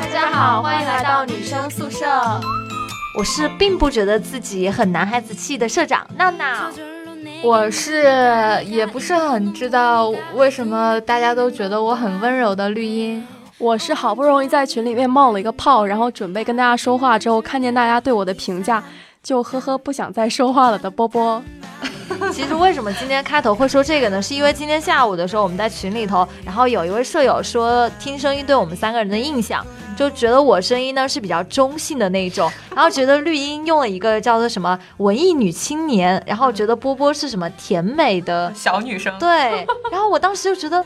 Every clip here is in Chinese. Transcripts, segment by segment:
大家好，欢迎来到女生宿舍。我是并不觉得自己很男孩子气的社长闹闹。我是也不是很知道为什么大家都觉得我很温柔的绿茵。我是好不容易在群里面冒了一个泡，然后准备跟大家说话之后，看见大家对我的评价，就呵呵不想再说话了的波波。其实为什么今天开头会说这个呢？是因为今天下午的时候我们在群里头，然后有一位舍友说听声音对我们三个人的印象，就觉得我声音呢是比较中性的那一种，然后觉得绿茵用了一个叫做什么文艺女青年，然后觉得波波是什么甜美的小女生，对，然后我当时就觉得。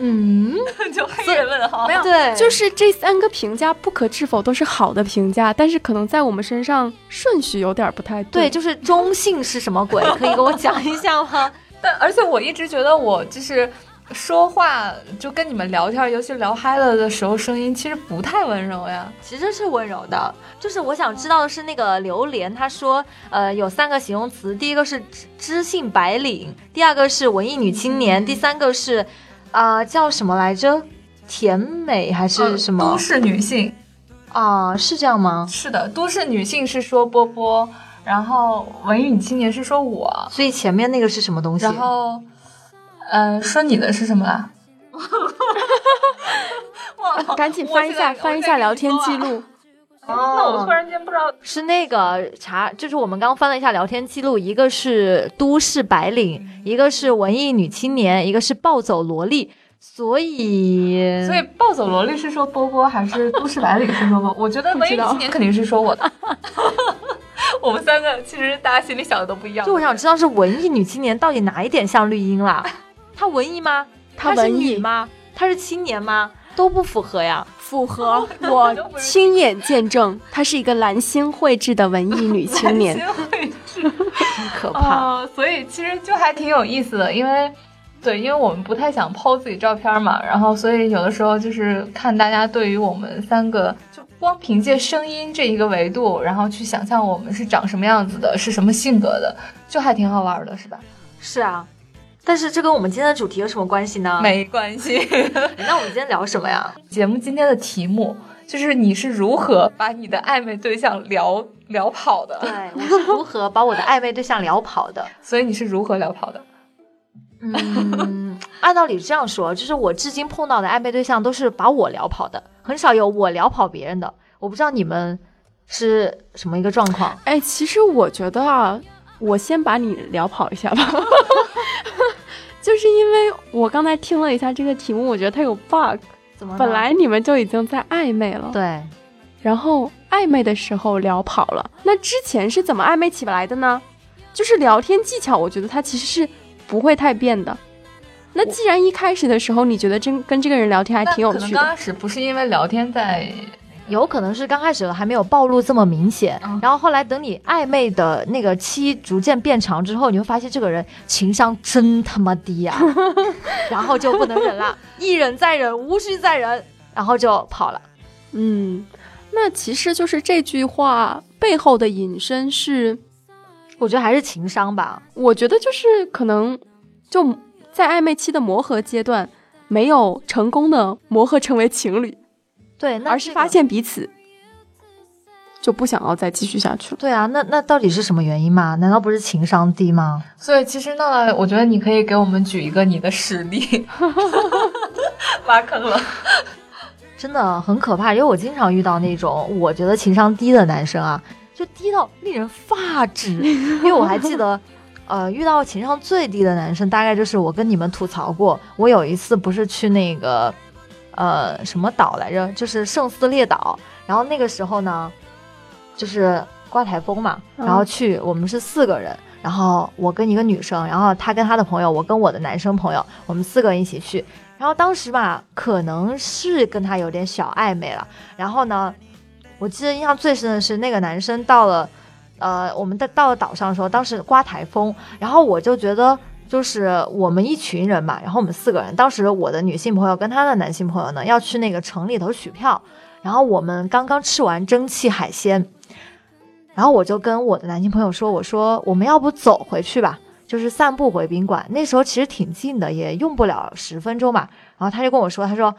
嗯，就黑人问号，没有，对，就是这三个评价不可置否都是好的评价，但是可能在我们身上顺序有点不太对。就是中性是什么鬼？可以跟我讲一下吗？但而且我一直觉得我就是说话就跟你们聊天，尤其聊嗨了的时候，声音其实不太温柔呀。其实是温柔的，就是我想知道的是那个榴莲，他说呃有三个形容词，第一个是知知性白领，第二个是文艺女青年，第三个是。啊，叫什么来着？甜美还是什么？都市女性啊，是这样吗？是的，都市女性是说波波，然后文艺女青年是说我，所以前面那个是什么东西？然后，呃，说你的是什么啦？赶紧翻一下，翻一下聊天记录。哦，那我突然间不知道是那个查，就是我们刚翻了一下聊天记录，一个是都市白领，一个是文艺女青年，一个是暴走萝莉，所以所以暴走萝莉是说波波还是都市白领是说波？我觉得文艺女青年肯定是说我的。我们三个其实大家心里想的都不一样。就我想知道是文艺女青年到底哪一点像绿茵啦？她文艺吗？她文艺吗？她是青年吗？都不符合呀。符合我亲眼见证，她是一个蓝星绘制的文艺女青年，绘制，可怕。所以其实就还挺有意思的，因为，对，因为我们不太想抛自己照片嘛，然后所以有的时候就是看大家对于我们三个，就光凭借声音这一个维度，然后去想象我们是长什么样子的，是什么性格的，就还挺好玩的，是吧？是啊。但是这跟我们今天的主题有什么关系呢？没关系。那我们今天聊什么呀？节目今天的题目就是你是如何把你的暧昧对象聊聊跑的？对，我是如何把我的暧昧对象聊跑的？所以你是如何聊跑的？嗯，按道理这样说，就是我至今碰到的暧昧对象都是把我聊跑的，很少有我聊跑别人的。我不知道你们是什么一个状况？哎，其实我觉得啊，我先把你聊跑一下吧。就是因为我刚才听了一下这个题目，我觉得它有 bug。怎么？本来你们就已经在暧昧了，对。然后暧昧的时候聊跑了，那之前是怎么暧昧起来的呢？就是聊天技巧，我觉得它其实是不会太变的。那既然一开始的时候你觉得真跟这个人聊天还挺有趣的，刚开始不是因为聊天在。有可能是刚开始还没有暴露这么明显，然后后来等你暧昧的那个期逐渐变长之后，你会发现这个人情商真他妈低呀，然后就不能忍了，一忍再忍，无需再忍，然后就跑了。嗯，那其实就是这句话背后的引申是，我觉得还是情商吧。我觉得就是可能就在暧昧期的磨合阶段，没有成功的磨合成为情侣。对，而是发现彼此就不想要再继续下去了。对啊，那那到底是什么原因嘛？难道不是情商低吗？所以其实那我觉得你可以给我们举一个你的实例，挖坑了，真的很可怕。因为我经常遇到那种我觉得情商低的男生啊，就低到令人发指。因为我还记得，呃，遇到情商最低的男生，大概就是我跟你们吐槽过，我有一次不是去那个。呃，什么岛来着？就是圣斯列岛。然后那个时候呢，就是刮台风嘛。然后去，我们是四个人。然后我跟一个女生，然后她跟她的朋友，我跟我的男生朋友，我们四个人一起去。然后当时吧，可能是跟他有点小暧昧了。然后呢，我记得印象最深的是那个男生到了，呃，我们在到了岛上的时候，当时刮台风。然后我就觉得。就是我们一群人嘛，然后我们四个人，当时我的女性朋友跟她的男性朋友呢要去那个城里头取票，然后我们刚刚吃完蒸汽海鲜，然后我就跟我的男性朋友说，我说我们要不走回去吧，就是散步回宾馆。那时候其实挺近的，也用不了十分钟吧。然后他就跟我说，他说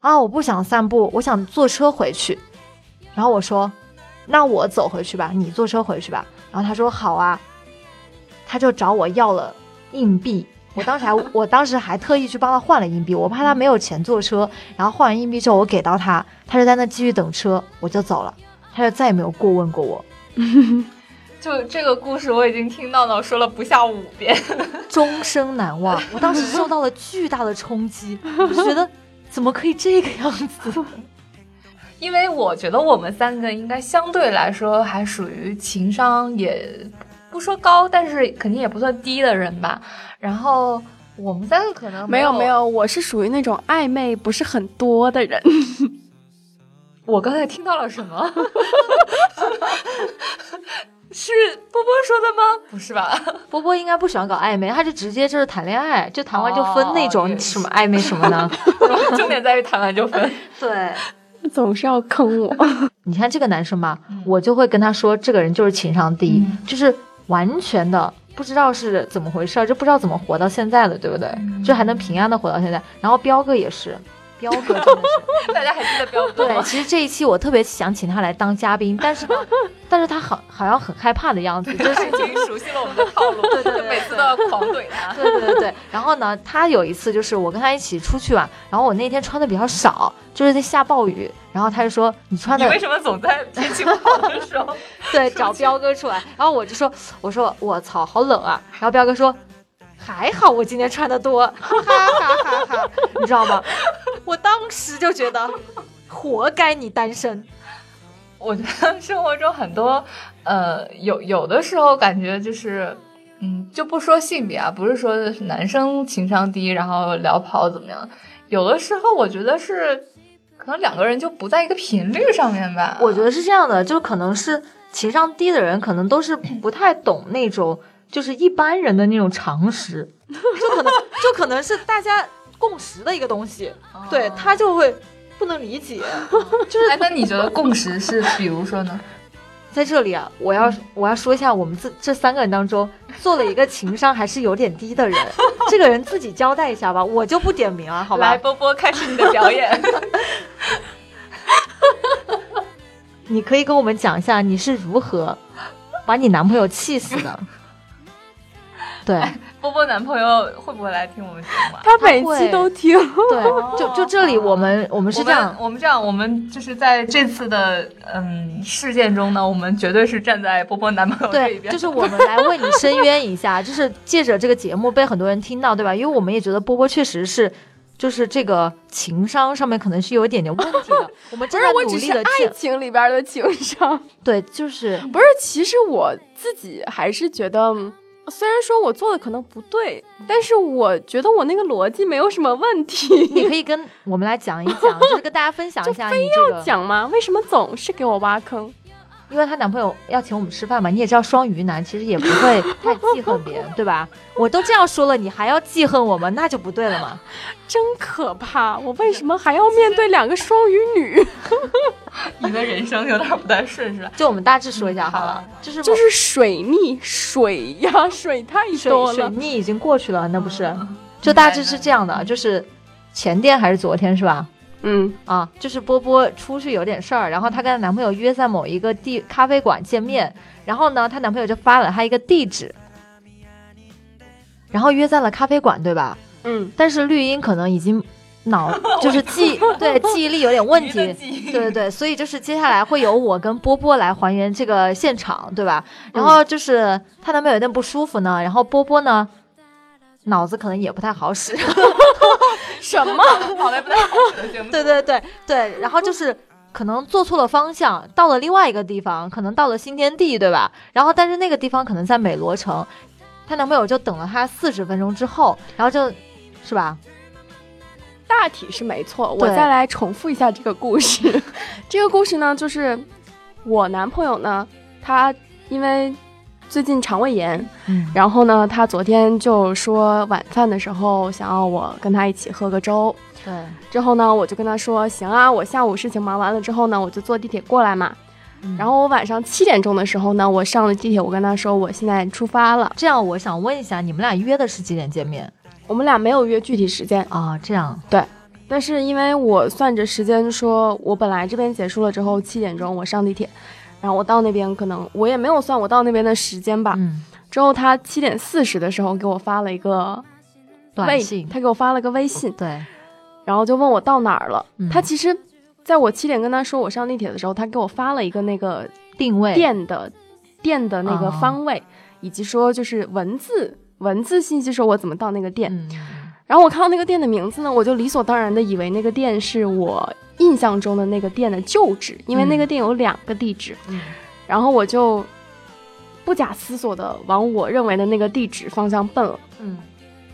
啊，我不想散步，我想坐车回去。然后我说，那我走回去吧，你坐车回去吧。然后他说好啊，他就找我要了硬币。我当时还，我当时还特意去帮他换了硬币，我怕他没有钱坐车。然后换完硬币之后，我给到他，他就在那继续等车，我就走了，他就再也没有过问过我。就这个故事，我已经听到了，说了不下五遍，终生难忘。我当时受到了巨大的冲击，就觉得怎么可以这个样子？因为我觉得我们三个应该相对来说还属于情商也不说高，但是肯定也不算低的人吧。然后我们三个可能没有没没有，我是属于那种暧昧不是很多的人。我刚才听到了什么？是波波说的吗？不是吧？波波应该不喜欢搞暧昧，他就直接就是谈恋爱，就谈完就分那种什么暧昧什么的。重点在于谈完就分。对，总是要坑我。你看这个男生吧，我就会跟他说，这个人就是情商低，就是完全的不知道是怎么回事，就不知道怎么活到现在的，对不对？就还能平安的活到现在。然后彪哥也是。彪哥真的是，大家还记得彪哥吗？对，其实这一期我特别想请他来当嘉宾，但是呢，但是他好好像很害怕的样子，就是已经熟悉了我们的套路，对对对，每次都要狂怼他。对对对对。然后呢，他有一次就是我跟他一起出去玩，然后我那天穿的比较少，就是在下暴雨，然后他就说你穿的你为什么总在天气不好的时候对找彪哥出来？然后我就说我说我操好冷啊，然后彪哥说。还好我今天穿的多，哈哈哈哈！你知道吗？我当时就觉得，活该你单身。我觉得生活中很多，呃，有有的时候感觉就是，嗯，就不说性别啊，不是说男生情商低，然后聊跑怎么样？有的时候我觉得是，可能两个人就不在一个频率上面吧。我觉得是这样的，就可能是情商低的人，可能都是不太懂那种。就是一般人的那种常识，就可能就可能是大家共识的一个东西，对他就会不能理解。就是，哎，那你觉得共识是 比如说呢？在这里啊，我要我要说一下，我们这这三个人当中，做了一个情商还是有点低的人，这个人自己交代一下吧，我就不点名了，好吧？来，波波，开始你的表演。你可以跟我们讲一下你是如何把你男朋友气死的。对，波波男朋友会不会来听我们节目？他每期都听。对，就就这里，我们我们是这样，我们这样，我们就是在这次的嗯事件中呢，我们绝对是站在波波男朋友这一边。就是我们来为你申冤一下，就是借着这个节目被很多人听到，对吧？因为我们也觉得波波确实是，就是这个情商上面可能是有一点点问题的。我们真的努力的，爱情里边的情商。对，就是不是？其实我自己还是觉得。虽然说我做的可能不对，但是我觉得我那个逻辑没有什么问题。你可以跟我们来讲一讲，就是跟大家分享一下。非要讲吗？为什么总是给我挖坑？因为她男朋友要请我们吃饭嘛，你也知道双鱼男其实也不会 太记恨别人，对吧？我都这样说了，你还要记恨我们，那就不对了嘛。真可怕！我为什么还要面对两个双鱼女？你的人生有点不太顺，是吧？就我们大致说一下好了，就是就是水逆水呀，水太多了，水逆已经过去了，那不是？就大致是这样的，就是前天还是昨天是吧？嗯啊，就是波波出去有点事儿，然后她跟她男朋友约在某一个地咖啡馆见面，然后呢，她男朋友就发了她一个地址，然后约在了咖啡馆，对吧？嗯，但是绿茵可能已经脑 就是记对记忆力有点问题，对对对，所以就是接下来会由我跟波波来还原这个现场，对吧？然后就是她男朋友有点不舒服呢，然后波波呢脑子可能也不太好使。什么？脑袋不太好使的节目？对对对对，然后就是可能做错了方向，到了另外一个地方，可能到了新天地，对吧？然后但是那个地方可能在美罗城，她男朋友就等了她四十分钟之后，然后就，是吧？大体是没错，我再来重复一下这个故事。这个故事呢，就是我男朋友呢，他因为。最近肠胃炎，嗯，然后呢，他昨天就说晚饭的时候想要我跟他一起喝个粥，对。之后呢，我就跟他说行啊，我下午事情忙完了之后呢，我就坐地铁过来嘛。然后我晚上七点钟的时候呢，我上了地铁，我跟他说我现在出发了。这样，我想问一下，你们俩约的是几点见面我们俩没有约具体时间，啊？这样对，但是因为我算着时间说，我本来这边结束了之后七点钟我上地铁，然后我到那边可能我也没有算我到那边的时间吧。嗯，之后他七点四十的时候给我发了一个微短信，他给我发了个微信，对，然后就问我到哪儿了。嗯他其实在我七点跟他说我上地铁的时候，他给我发了一个那个定位，店的店的那个哦方位，以及说就是文字文字信息，说我怎么到那个店。嗯，然后我看到那个店的名字呢，我就理所当然的以为那个店是我印象中的那个店的旧址，因为那个店有两个地址。嗯然后我就不假思索的往我认为的那个地址方向奔了。嗯，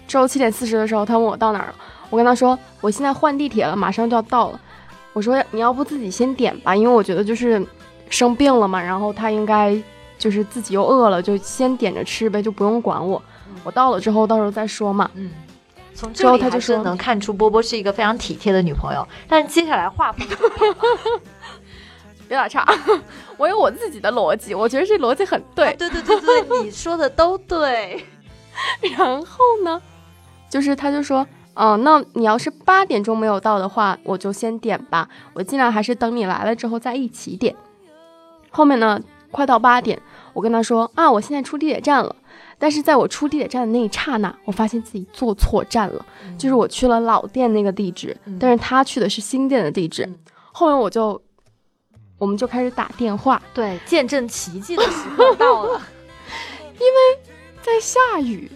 之后七点四十的时候，他问我到哪儿了，我跟他说我现在换地铁了，马上就要到了。我说你要不自己先点吧，因为我觉得就是生病了嘛，然后他应该就是自己又饿了，就先点着吃呗，就不用管我。我到了之后到时候再说嘛。嗯。从之后这里还是他就是能看出波波是一个非常体贴的女朋友，但是接下来话锋别打岔，我有我自己的逻辑，我觉得这逻辑很对。对对对对，你说的都对。然后呢，就是他就说，嗯、那你要是八点钟没有到的话，我就先点吧，我尽量还是等你来了之后再一起点。后面呢，快到八点，我跟他说啊，我现在出地铁站了。但是在我出地铁站的那一刹那，我发现自己坐错站了，就是我去了老店那个地址，嗯但是他去的是新店的地址。嗯后面我就，我们就开始打电话，对，见证奇迹的时刻到了。因为在下雨，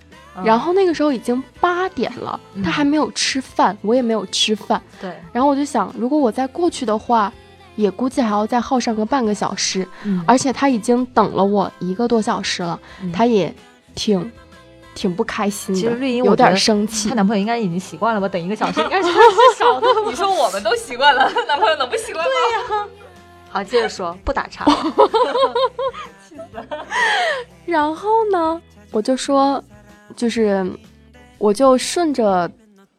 然后那个时候已经八点了，嗯他还没有吃饭，我也没有吃饭。对，然后我就想，如果我再过去的话，也估计还要再耗上个半个小时，嗯而且他已经等了我一个多小时了，嗯他也挺挺不开心的，其实绿茵有点生气她。男朋友应该已经习惯了吧？等一个小时 应该是是少的。你说我们都习惯了，男朋友能不习惯吗？对呀 好，接着说，不打岔。气死然后呢，我就说，就是我就顺着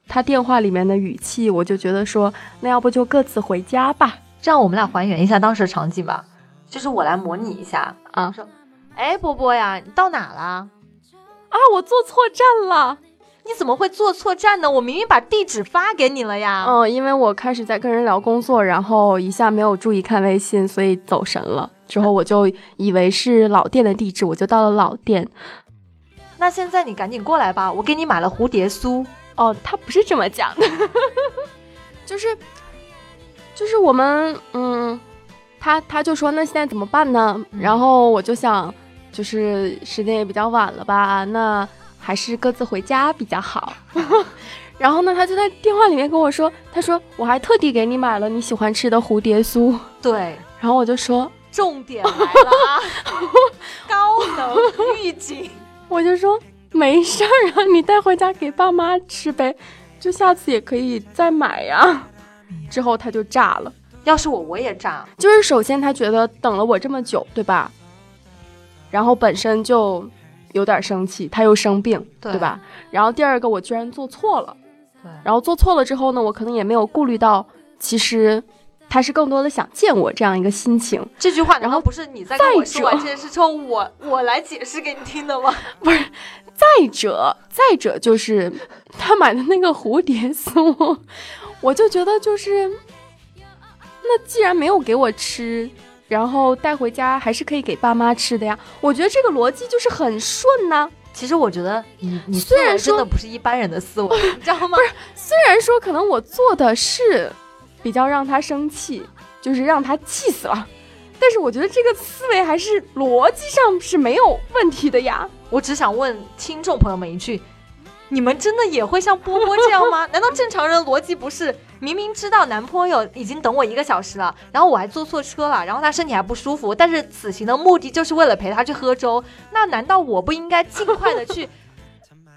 他电话里面的语气，我就觉得说，那要不就各自回家吧。这样我们俩还原一下当时的场景吧，就是我来模拟一下啊说，哎，波波呀，你到哪了？啊，我坐错站了。你怎么会坐错站呢？我明明把地址发给你了呀。嗯，因为我开始在跟人聊工作，然后一下没有注意看微信，所以走神了。之后我就以为是老店的地址，我就到了老店。那现在你赶紧过来吧，我给你买了蝴蝶酥。哦，他不是这么讲的，就是就是我们嗯，他他就说那现在怎么办呢？嗯然后我就想，就是时间也比较晚了吧，那还是各自回家比较好。然后呢，他就在电话里面跟我说，他说我还特地给你买了你喜欢吃的蝴蝶酥。对，然后我就说，重点来了啊，高能预警。我就说没事儿啊，你带回家给爸妈吃呗，就下次也可以再买呀。之后他就炸了。要是我，我也炸。就是首先他觉得等了我这么久，对吧？然后本身就有点生气，他又生病，对对吧？然后第二个我居然做错了，对，然后做错了之后呢，我可能也没有顾虑到，其实他是更多的想见我这样一个心情。这句话然后不是你在跟我说完这件事之后，我我来解释给你听的吗？不是再者，再者就是他买的那个蝴蝶酥，我就觉得就是，那既然没有给我吃，然后带回家还是可以给爸妈吃的呀。我觉得这个逻辑就是很顺呐、其实我觉得你你虽然说真的不是一般人的思维，你知道吗？不是虽然说可能我做的是比较让他生气，就是让他气死了，但是我觉得这个思维还是逻辑上是没有问题的呀。我只想问听众朋友们一句：你们真的也会像波波这样吗？难道正常人逻辑不是明明知道男朋友已经等我一个小时了，然后我还坐错车了，然后他身体还不舒服，但是此行的目的就是为了陪他去喝粥，那难道我不应该尽快的去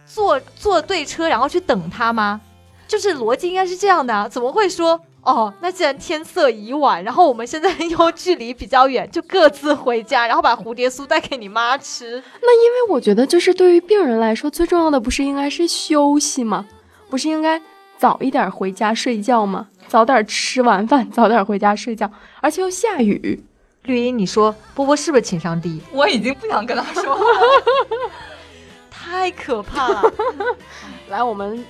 坐坐对车，然后去等他吗？就是逻辑应该是这样的啊，怎么会说？哦，那既然天色已晚，然后我们现在又距离比较远，就各自回家，然后把蝴蝶酥带给你妈吃。那因为我觉得，就是对于病人来说，最重要的不是应该是休息吗？不是应该早一点回家睡觉吗？早点吃完饭，早点回家睡觉，而且又下雨。绿茵，你说波波是不是情商低？我已经不想跟他说话了。太可怕了！来，我们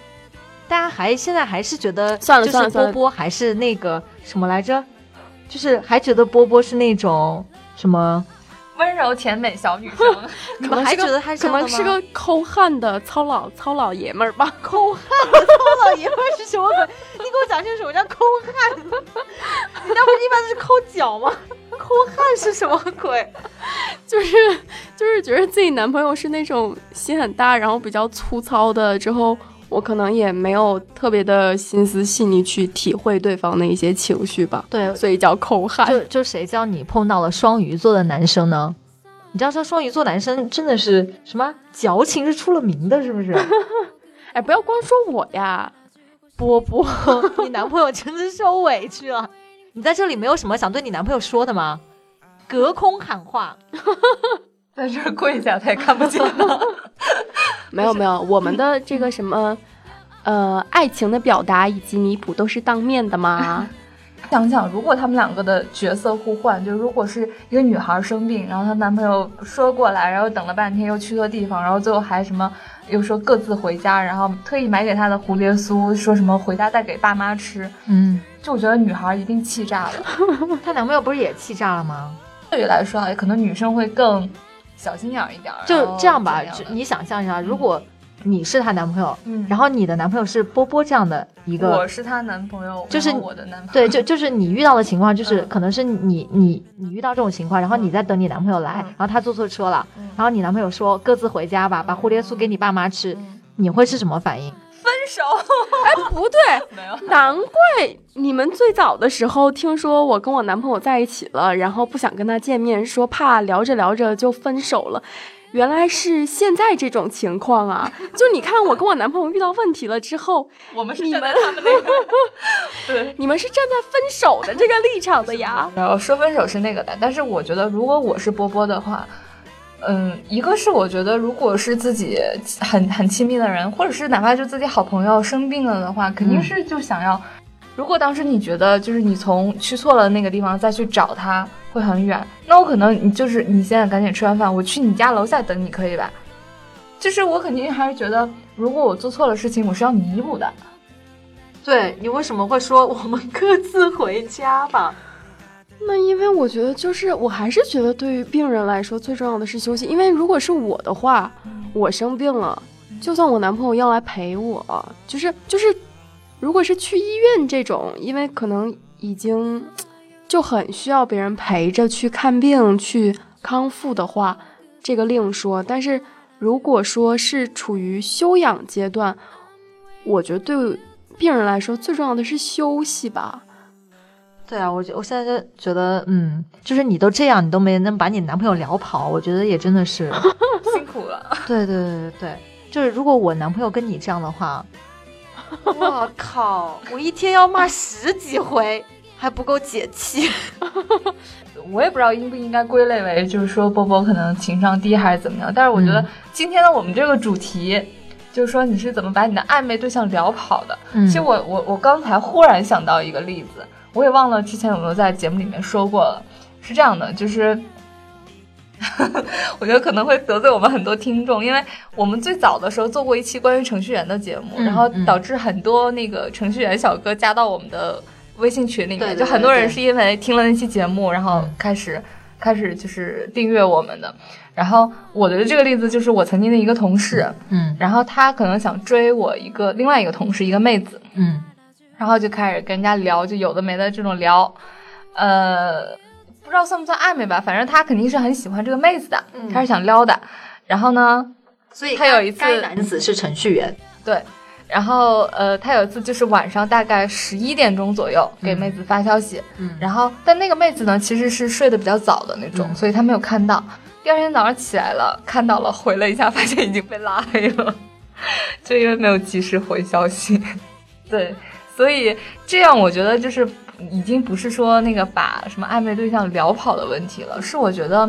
大家还现在还是觉得算了就是算了波波还是那个什么来着？就是还觉得波波是那种什么？温柔甜美小女生，你们还觉得他是可能是个抠汉的糙老糙老爷们儿吧？抠汉的 糙老爷们儿是什么鬼？你给我讲清楚，什么叫抠汉？你那不是一般都是抠脚吗？抠汉是什么鬼？就是就是觉得自己男朋友是那种心很大，然后比较粗糙的，之后我可能也没有特别的心思细腻去体会对方的一些情绪吧，对，所以叫抠汉。就就谁叫你碰到了双鱼座的男生呢？你知道说双鱼座男生真的是什么矫情是出了名的，是不是？哎，不要光说我呀，波波，你男朋友真是受委屈了。你在这里没有什么想对你男朋友说的吗？隔空喊话，在这儿跪下他也看不见的。没有没有，我们的这个什么，呃，爱情的表达以及弥补都是当面的吗。想想，如果他们两个的角色互换，就如果是一个女孩生病，然后她男朋友说过来，然后等了半天又去错地方，然后最后还什么又说各自回家，然后特意买给她的蝴蝶酥，说什么回家带给爸妈吃，嗯，就我觉得女孩一定气炸了。她男朋友不是也气炸了吗？对于来说啊，可能女生会更小心眼儿一点儿。就这样吧，你想象一下，如果你是她男朋友，嗯，然后你的男朋友是波波这样的一个我是她男朋友，就是我的男朋友。对，就就是你遇到的情况，就是嗯。可能是你你你遇到这种情况，然后你在等你男朋友来，嗯。然后他坐错车了，嗯。然后你男朋友说各自回家吧，把蝴蝶酥给你爸妈吃，嗯。你会是什么反应？分手哎，不对。难怪你们最早的时候听说我跟我男朋友在一起了，然后不想跟他见面，说怕聊着聊着就分手了。原来是现在这种情况啊！就你看，我跟我男朋友遇到问题了之后，我们是你们站在他们那个，对。你们是站在分手的这个立场的呀。然后说分手是那个的，但是我觉得如果我是波波的话，嗯，一个是我觉得如果是自己很很亲密的人，或者是哪怕就自己好朋友生病了的话，肯定是就想要。如果当时你觉得就是你从去错了那个地方再去找他会很远，那我可能你就是你现在赶紧吃完饭，我去你家楼下等你，可以吧？就是我肯定还是觉得，如果我做错了事情，我是要弥补的。对你为什么会说我们各自回家吧？那因为我觉得，就是我还是觉得，对于病人来说，最重要的是休息。因为如果是我的话，我生病了，就算我男朋友要来陪我，就是就是，如果是去医院这种，因为可能已经就很需要别人陪着去看病、去康复的话，这个另说。但是如果说是处于休养阶段，我觉得对病人来说最重要的是休息吧。对啊，我觉我现在就觉得，嗯，就是你都这样，你都没能把你男朋友聊跑，我觉得也真的是，辛苦了。对对对对对，就是如果我男朋友跟你这样的话，我靠，我一天要骂十几回，还不够解气。我也不知道应不应该归类为，就是说波波可能情商低还是怎么样。但是我觉得嗯今天的我们这个主题，就是说你是怎么把你的暧昧对象聊跑的。嗯其实我我我刚才忽然想到一个例子，我也忘了之前有没有在节目里面说过了。是这样的，就是 我觉得可能会得罪我们很多听众，因为我们最早的时候做过一期关于程序员的节目，嗯然后嗯导致很多那个程序员小哥加到我们的微信群里面，对对就很多人是因为听了那期节目，然后嗯开始、开始就是订阅我们的。然后我的这个例子就是我曾经的一个同事，嗯然后他可能想追我一个另外一个同事，一个妹子，嗯然后就开始跟人家聊，就有的没的这种聊，呃，不知道算不算暧昧吧，反正他肯定是很喜欢这个妹子的，嗯他是想撩的。然后呢，所以他有一次该男子是程序员，对，然后呃，他有一次就是晚上大概十一点钟左右给嗯妹子发消息，嗯然后但那个妹子呢其实是睡得比较早的那种，嗯所以他没有看到。第二天早上起来了，看到了，回了一下，发现已经被拉黑了，就因为没有及时回消息。对，所以这样我觉得就是已经不是说那个把什么暧昧对象聊跑的问题了，是我觉得，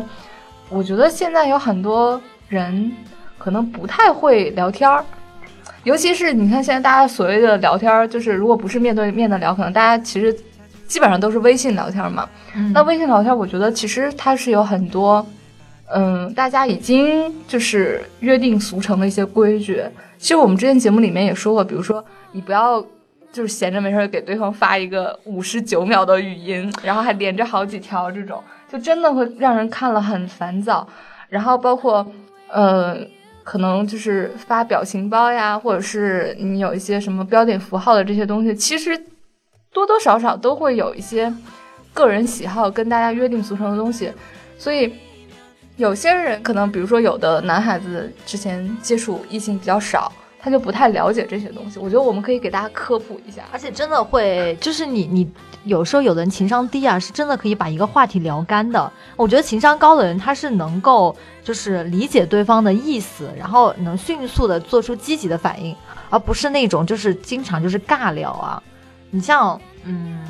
我觉得现在有很多人可能不太会聊天儿。尤其是你看，现在大家所谓的聊天儿，就是如果不是面对面的聊，可能大家其实基本上都是微信聊天嘛。那微信聊天，我觉得其实它是有很多，嗯，大家已经就是约定俗成的一些规矩。其实我们之前节目里面也说过，比如说你不要就是闲着没事给对方发一个五十九秒的语音，然后还连着好几条这种，就真的会让人看了很烦躁。然后包括呃，可能就是发表情包呀，或者是你有一些什么标点符号的这些东西，其实多多少少都会有一些个人喜好跟大家约定俗成的东西，所以。有些人可能，比如说有的男孩子之前接触异性比较少，他就不太了解这些东西。我觉得我们可以给大家科普一下，而且真的会，就是你你有时候有的人情商低啊，是真的可以把一个话题聊干的。我觉得情商高的人，他是能够就是理解对方的意思，然后能迅速的做出积极的反应，而不是那种就是经常就是尬聊啊。你像，嗯，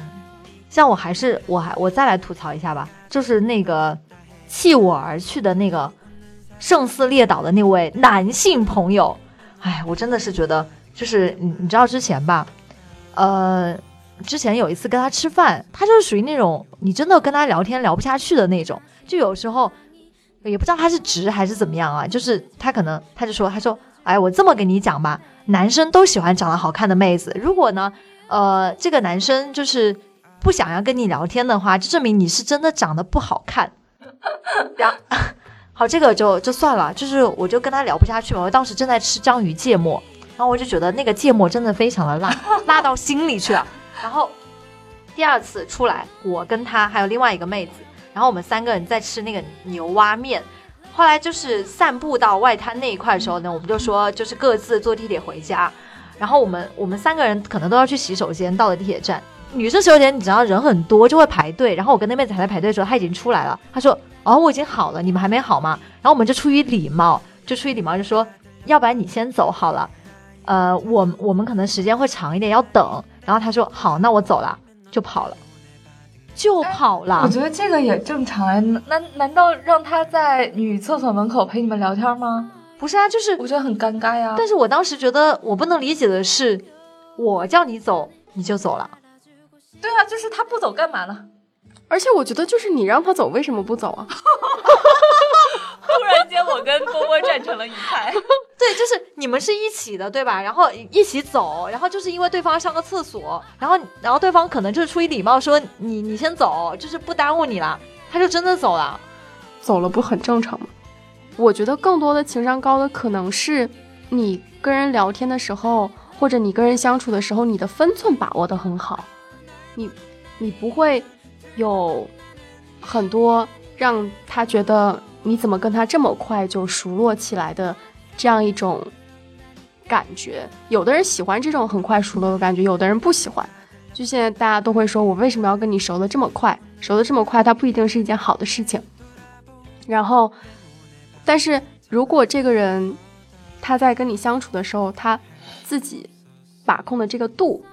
像我还是我还我再来吐槽一下吧，就是那个。弃我而去的那个胜似列岛的那位男性朋友，哎，我真的是觉得，就是你你知道之前吧，呃，之前有一次跟他吃饭，他就是属于那种你真的跟他聊天聊不下去的那种，就有时候也不知道他是直还是怎么样啊，就是他可能他就说他说，哎，我这么跟你讲吧，男生都喜欢长得好看的妹子，如果呢，呃，这个男生就是不想要跟你聊天的话，就证明你是真的长得不好看。好，这个就就算了，就是我就跟他聊不下去嘛。我当时正在吃章鱼芥末，然后我就觉得那个芥末真的非常的辣，辣到心里去了。然后第二次出来，我跟他还有另外一个妹子，然后我们三个人在吃那个牛蛙面。后来就是散步到外滩那一块的时候呢，我们就说就是各自坐地铁回家。然后我们我们三个人可能都要去洗手间，到了地铁站。女生洗手间，你知道人很多就会排队。然后我跟那妹子还在排队的时候，她已经出来了。她说：“哦，我已经好了，你们还没好吗？”然后我们就出于礼貌，就出于礼貌就说：“要不然你先走好了。”呃，我我们可能时间会长一点，要等。然后他说：“好，那我走了。”就跑了，就跑了。我觉得这个也正常哎。难难道让他在女厕所门口陪你们聊天吗？不是啊，就是我觉得很尴尬呀。但是我当时觉得我不能理解的是，我叫你走你就走了。对啊，就是他不走干嘛呢？而且我觉得，就是你让他走，为什么不走啊？突然间，我跟波波站成了一派。对，就是你们是一起的，对吧？然后一起走，然后就是因为对方上个厕所，然后然后对方可能就是出于礼貌说你你先走，就是不耽误你了，他就真的走了，走了不很正常吗？我觉得更多的情商高的可能是你跟人聊天的时候，或者你跟人相处的时候，你的分寸把握的很好。你，你不会有很多让他觉得你怎么跟他这么快就熟络起来的这样一种感觉。有的人喜欢这种很快熟络的感觉，有的人不喜欢。就现在大家都会说，我为什么要跟你熟的这么快？熟的这么快，它不一定是一件好的事情。然后，但是如果这个人他在跟你相处的时候，他自己把控的这个度。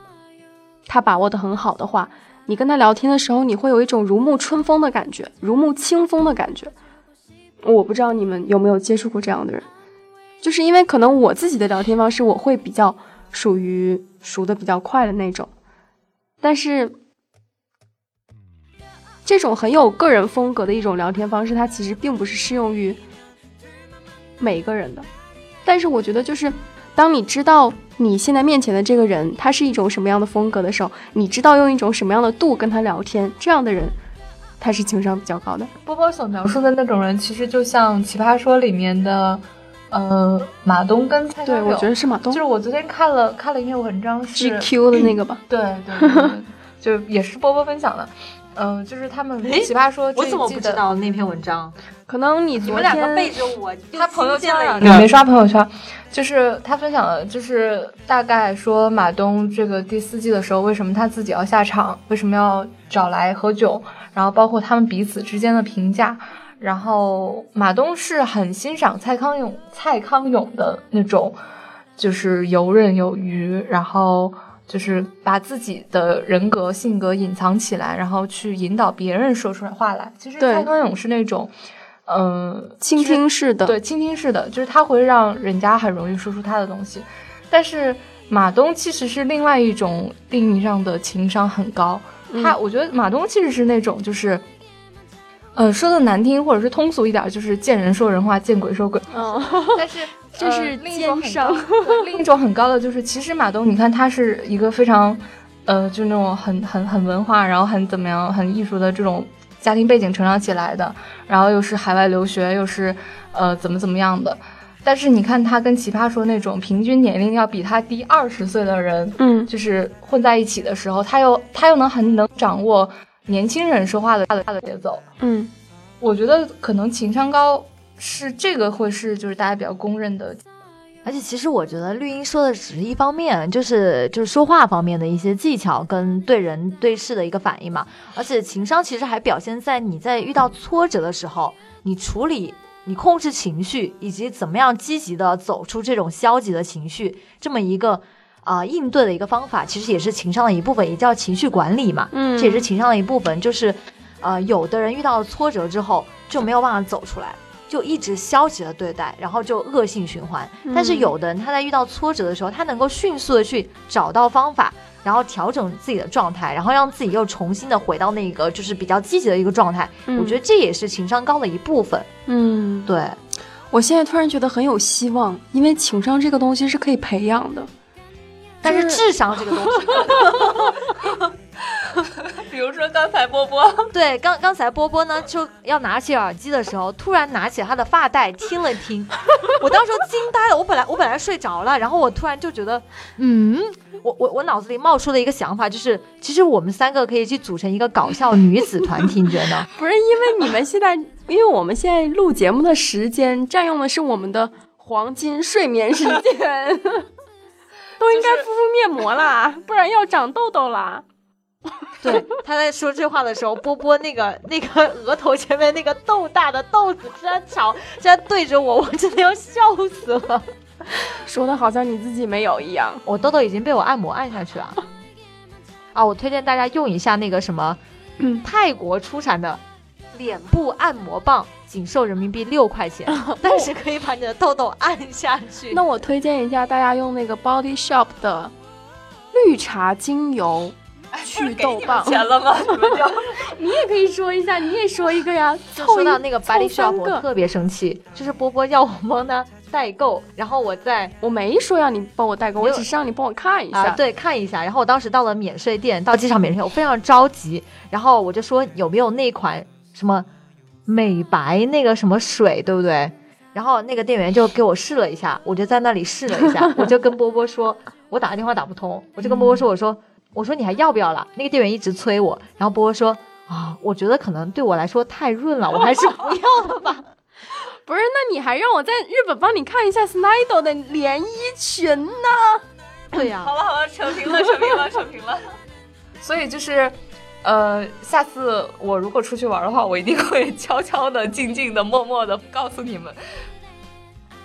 他把握的很好的话，你跟他聊天的时候，你会有一种如沐春风的感觉，如沐清风的感觉。我不知道你们有没有接触过这样的人，就是因为可能我自己的聊天方式，我会比较属于熟的比较快的那种，但是这种很有个人风格的一种聊天方式，它其实并不是适用于每个人的。但是我觉得，就是当你知道。你现在面前的这个人，他是一种什么样的风格的时候，你知道用一种什么样的度跟他聊天，这样的人，他是情商比较高的。波波所描述的那种人，其实就像《奇葩说》里面的，呃，马东跟蔡对，我觉得是马东。就是我昨天看了看了一篇文章，是 GQ 的那个吧？对对对，就也是波波分享的。嗯，就是他们奇葩说，我怎么不知道那篇文章？可能你你们两个背着我，他朋友圈了，你没刷朋友圈？就是他分享的，就是大概说马东这个第四季的时候，为什么他自己要下场，为什么要找来喝酒，然后包括他们彼此之间的评价。然后马东是很欣赏蔡康永，蔡康永的那种，就是游刃有余，然后就是把自己的人格性格隐藏起来，然后去引导别人说出来话来。其实蔡康永是那种。嗯，倾听式的，对，倾听式的，就是他会让人家很容易说出他的东西。但是马东其实是另外一种定义上的情商很高，他我觉得马东其实是那种就是。呃，说的难听或者是通俗一点，就是见人说人话，见鬼说鬼话。嗯，但是这是呃另一种另一种很高的就是，其实马东，你看他是一个非常，呃，就那种很很很文化，然后很怎么样，很艺术的这种家庭背景成长起来的，然后又是海外留学，又是呃怎么怎么样的。但是你看他跟奇葩说那种平均年龄要比他低二十岁的人，嗯就是混在一起的时候，他又他又能很能掌握年轻人说话的他的他的节奏。嗯，我觉得可能情商高是这个会是就是大家比较公认的而且其实我觉得绿茵说的只是一方面，就是就是说话方面的一些技巧跟对人对事的一个反应嘛。而且情商其实还表现在你在遇到挫折的时候，你处理、你控制情绪，以及怎么样积极的走出这种消极的情绪，这么一个啊、应对的一个方法，其实也是情商的一部分，也叫情绪管理嘛。嗯这也是情商的一部分，就是呃，有的人遇到挫折之后就没有办法走出来。就一直消极的对待，然后就恶性循环。但是嗯有的人他在遇到挫折的时候，他能够迅速的去找到方法，然后调整自己的状态，然后让自己又重新的回到那个就是比较积极的一个状态。我觉得这也是情商高的一部分。嗯，对，我现在突然觉得很有希望，因为情商这个东西是可以培养的。但是智商这个东西，比如说刚才波波，对，刚刚才波波呢就要拿起耳机的时候，突然拿起他的发带听了听，我当时就惊呆了。我本来我本来睡着了，然后我突然就觉得，嗯，我我我脑子里冒出了一个想法，就是其实我们三个可以去组成一个搞笑女子团体，你觉得呢？不是因为你们现在，因为我们现在录节目的时间占用的是我们的黄金睡眠时间，都应该敷敷面膜啦，不然要长痘痘啦。对，他在说这话的时候，波波那个那个额头前面那个豆大的豆子居然朝居然对着我，我真的要笑死了。说的好像你自己没有一样。我痘痘已经被我按摩按下去了。啊，我推荐大家用一下那个什么，泰国出产的脸部按摩棒，仅售人民币六块钱，但是可以把你的痘痘按下去。那我推荐一下大家用那个 Body Shop 的绿茶精油祛痘棒。钱了吗？你们就 你也可以说一下，你也说一个呀。就说到那个 Body 凑三 Shop，我特别生气，就是波波要我帮他代购，然后我在我没说要你帮我代购，我只是让你帮我看一下。啊，对，看一下。然后我当时到了免税店，到机场免税店，我非常着急，然后我就说有没有那款什么美白那个什么水，对不对？然后那个店员就给我试了一下，我就在那里试了一下，我就跟波波说，我打个电话打不通，我就跟波波说，我说我说你还要不要了？那个店员一直催我，然后波波说啊，我觉得可能对我来说太润了，我还是不要了吧。不是，那你还让我在日本帮你看一下 Snido 的连衣裙呢？对呀、好了好了，扯平了，扯平了，扯平了。所以就是，呃，下次我如果出去玩的话，我一定会悄悄的、静静的、默默的告诉你们。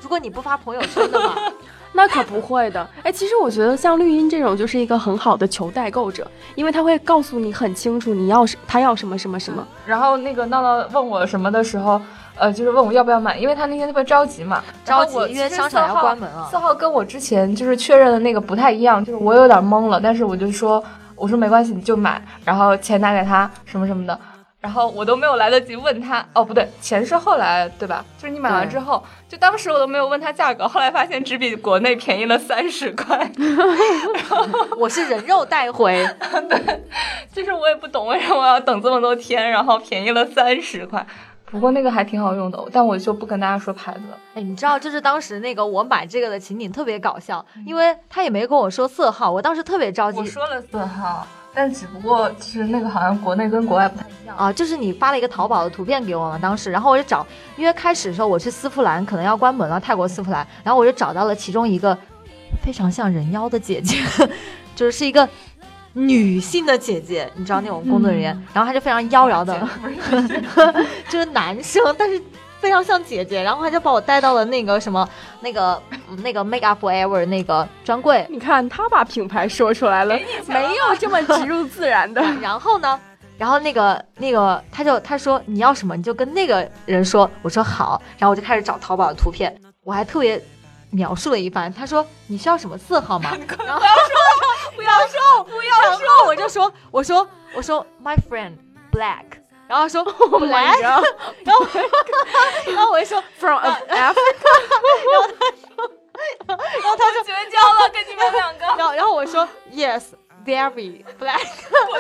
如果你不发朋友圈的话，那可不会的。哎，其实我觉得像绿茵这种就是一个很好的求代购者，因为他会告诉你很清楚你要是他要什么什么什么。然后那个闹闹问我什么的时候，呃，就是问我要不要买，因为他那天特别着急嘛，着急然后我因为商场要关门了四号跟我之前就是确认的那个不太一样，就是我有点懵了，但是我就说我说没关系，你就买，然后钱打给他什么什么的。然后我都没有来得及问他，哦，不对，钱是后来对吧？就是你买完之后，就当时我都没有问他价格，后来发现只比国内便宜了三十块，我是人肉带回。对就是我也不懂为什么要等这么多天，然后便宜了三十块。不过那个还挺好用的，但我就不跟大家说牌子了。哎，你知道，就是当时那个我买这个的情景特别搞笑，因为他也没跟我说色号，我当时特别着急我说了色号，但只不过就是那个好像国内跟国外不太一样。啊，就是你发了一个淘宝的图片给我嘛，当时，然后我就找，因为开始的时候我去丝芙兰可能要关门了，泰国丝芙兰，然后我就找到了其中一个非常像人妖的姐姐，就是是一个女性的姐姐，你知道那种工作人员，然后她就非常妖娆的，就是男生，但是。非常像姐姐，然后他就把我带到了那个什么，那个嗯那个 Make Up Forever 那个专柜，你看他把品牌说出来了，没有这么植入自然的。然后呢，然后那个那个他就他说你要什么你就跟那个人说，我说好，然后我就开始找淘宝的图片，我还特别描述了一番。他说你需要什么色号吗？然后 不要说，不要说，不要说我就说我说我说 my friend black，然后说 black，然后 然后我就说 from Africa，然后他说，然后他说绝交了，跟你们两个。然后然后我说 yes very black，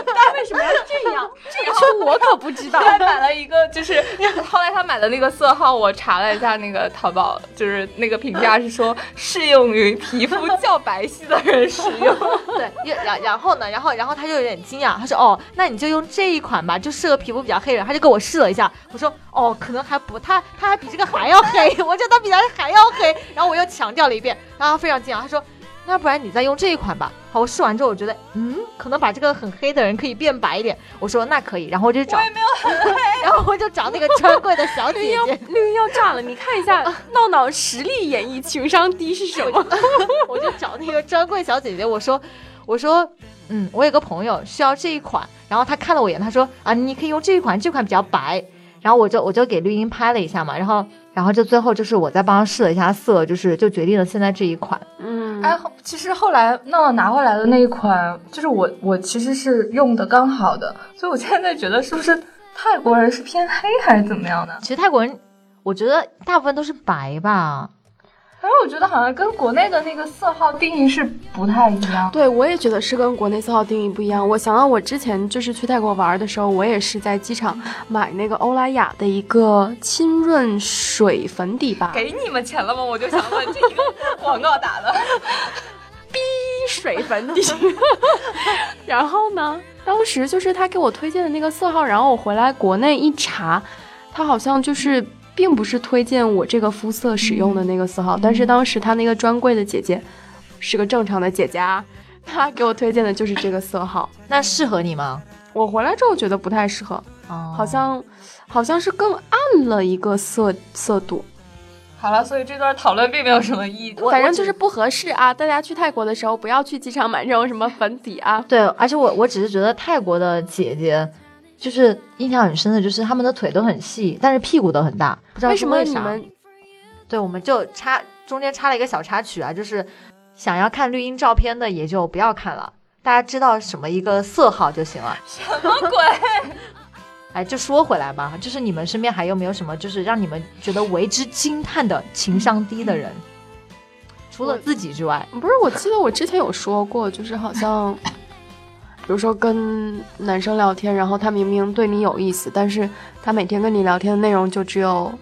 他为什么要这样？这个是我可不知道他。还买了一个，就是 后来他买的那个色号，我查了一下那个淘宝，就是那个评价是说适用于皮肤较白皙的人使用。对，然然然后呢，然后然后他就有点惊讶，他说哦，那你就用这一款吧，就适合皮肤比较黑人。他就给我试了一下，我说哦，可能还不，他他还比这个还要黑，我觉得他比他还要黑。然后我又强调了一遍，然后他非常惊讶，他说那不然你再用这一款吧。好，我试完之后，我觉得嗯，可能把这个很黑的人可以变白一点。我说那可以，然后我就找，然后我就找那个专柜的小姐姐，绿茵要炸了！你看一下闹闹实力演绎情商低是什么？我就找那个专柜小姐姐，我说，我说，嗯，我有个朋友需要这一款，然后他看了我一眼，他说啊，你可以用这一款，这款比较白，然后我就我就给绿茵拍了一下嘛，然后然后就最后就是我再帮他试了一下色，就是就决定了现在这一款，嗯，哎，后其实后来闹闹拿回来的那一款，就是我我其实是用的刚好的，所以我现在觉得是不是泰国人是偏黑还是怎么样的？其实泰国人，我觉得大部分都是白吧，反正我觉得好像跟国内的那个色号定义是不太一样。对，我也觉得是跟国内色号定义不一样。我想到我之前就是去泰国玩的时候，我也是在机场买那个欧莱雅的一个清润水粉底吧，给你们钱了吗？我就想问，这一个广告打的。逼水粉底。然后呢，当时就是他给我推荐的那个色号，然后我回来国内一查，它好像就是并不是推荐我这个肤色使用的那个色号，但是当时他那个专柜的姐姐是个正常的姐姐啊，她给我推荐的就是这个色号。那适合你吗？我回来之后觉得不太适合，哦好像好像是更暗了一个色色度，好了，所以这段讨论并没有什么意义。反正就是不合适啊。大家去泰国的时候不要去机场买这种什么粉底啊。对，而且我我只是觉得泰国的姐姐。就是印象很深的，就是他们的腿都很细，但是屁股都很大，不知道为什么。你们对，我们就插中间插了一个小插曲啊，就是想要看绿茵照片的也就不要看了，大家知道什么一个色号就行了。什么鬼？哎，就说回来吧，就是你们身边还有没有什么，就是让你们觉得为之惊叹的情商低的人？除了自己之外，不是，我记得我之前有说过，就是好像，比如说跟男生聊天，然后他明明对你有意思，但是他每天跟你聊天的内容就只有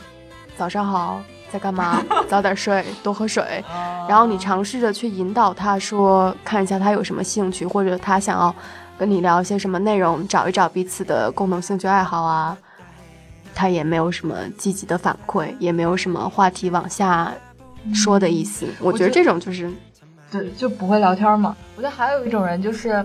早上好，在干嘛，早点睡，多喝水，然后你尝试着去引导他说，看一下他有什么兴趣，或者他想要跟你聊一些什么内容，找一找彼此的共同兴趣爱好啊。他也没有什么积极的反馈，也没有什么话题往下说的意思。我觉得这种就是对，就不会聊天嘛。我觉得还有一种人就是，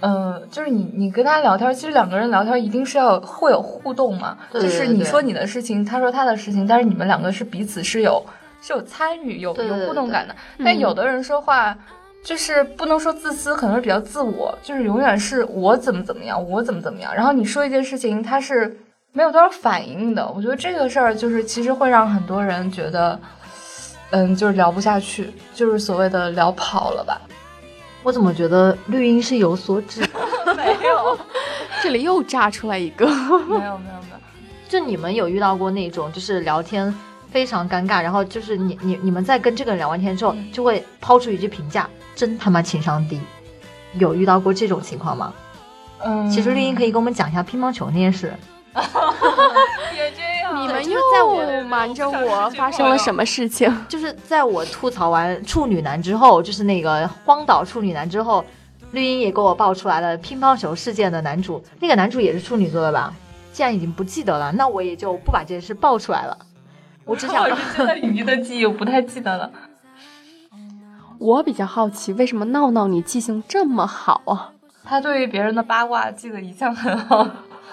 呃，就是你你跟他聊天，其实两个人聊天一定是要会有互动嘛。对就是你说你的事情，他说他的事情，但是你们两个是彼此是有是有参与、有对对有互动感的。嗯但有的人说话。就是不能说自私，可能是比较自我，就是永远是我怎么怎么样，我怎么怎么样。然后你说一件事情，他是没有多少反应的。我觉得这个事儿就是其实会让很多人觉得，嗯，就是聊不下去，就是所谓的聊跑了吧。我怎么觉得绿茵是有所指？没有，这里又炸出来一个，没有，没有，没有。就你们有遇到过那种，就是聊天非常尴尬，然后就是你你你们在跟这个人聊完天之后，就会抛出一句评价，真他妈情商低。有遇到过这种情况吗？嗯，其实绿茵可以跟我们讲一下乒乓球那件事。也这样。你们又在我又瞒着我发生了什么事情？就是在我吐槽完处女男之后，就是那个荒岛处女男之后，绿茵也给我爆出来了乒乓球事件的男主，那个男主也是处女座的吧？既然已经不记得了，那我也就不把这件事爆出来了。我只想我是真的语音的记忆，我不太记得了。我比较好奇，为什么闹闹你记性这么好啊？他对于别人的八卦记得一向很好。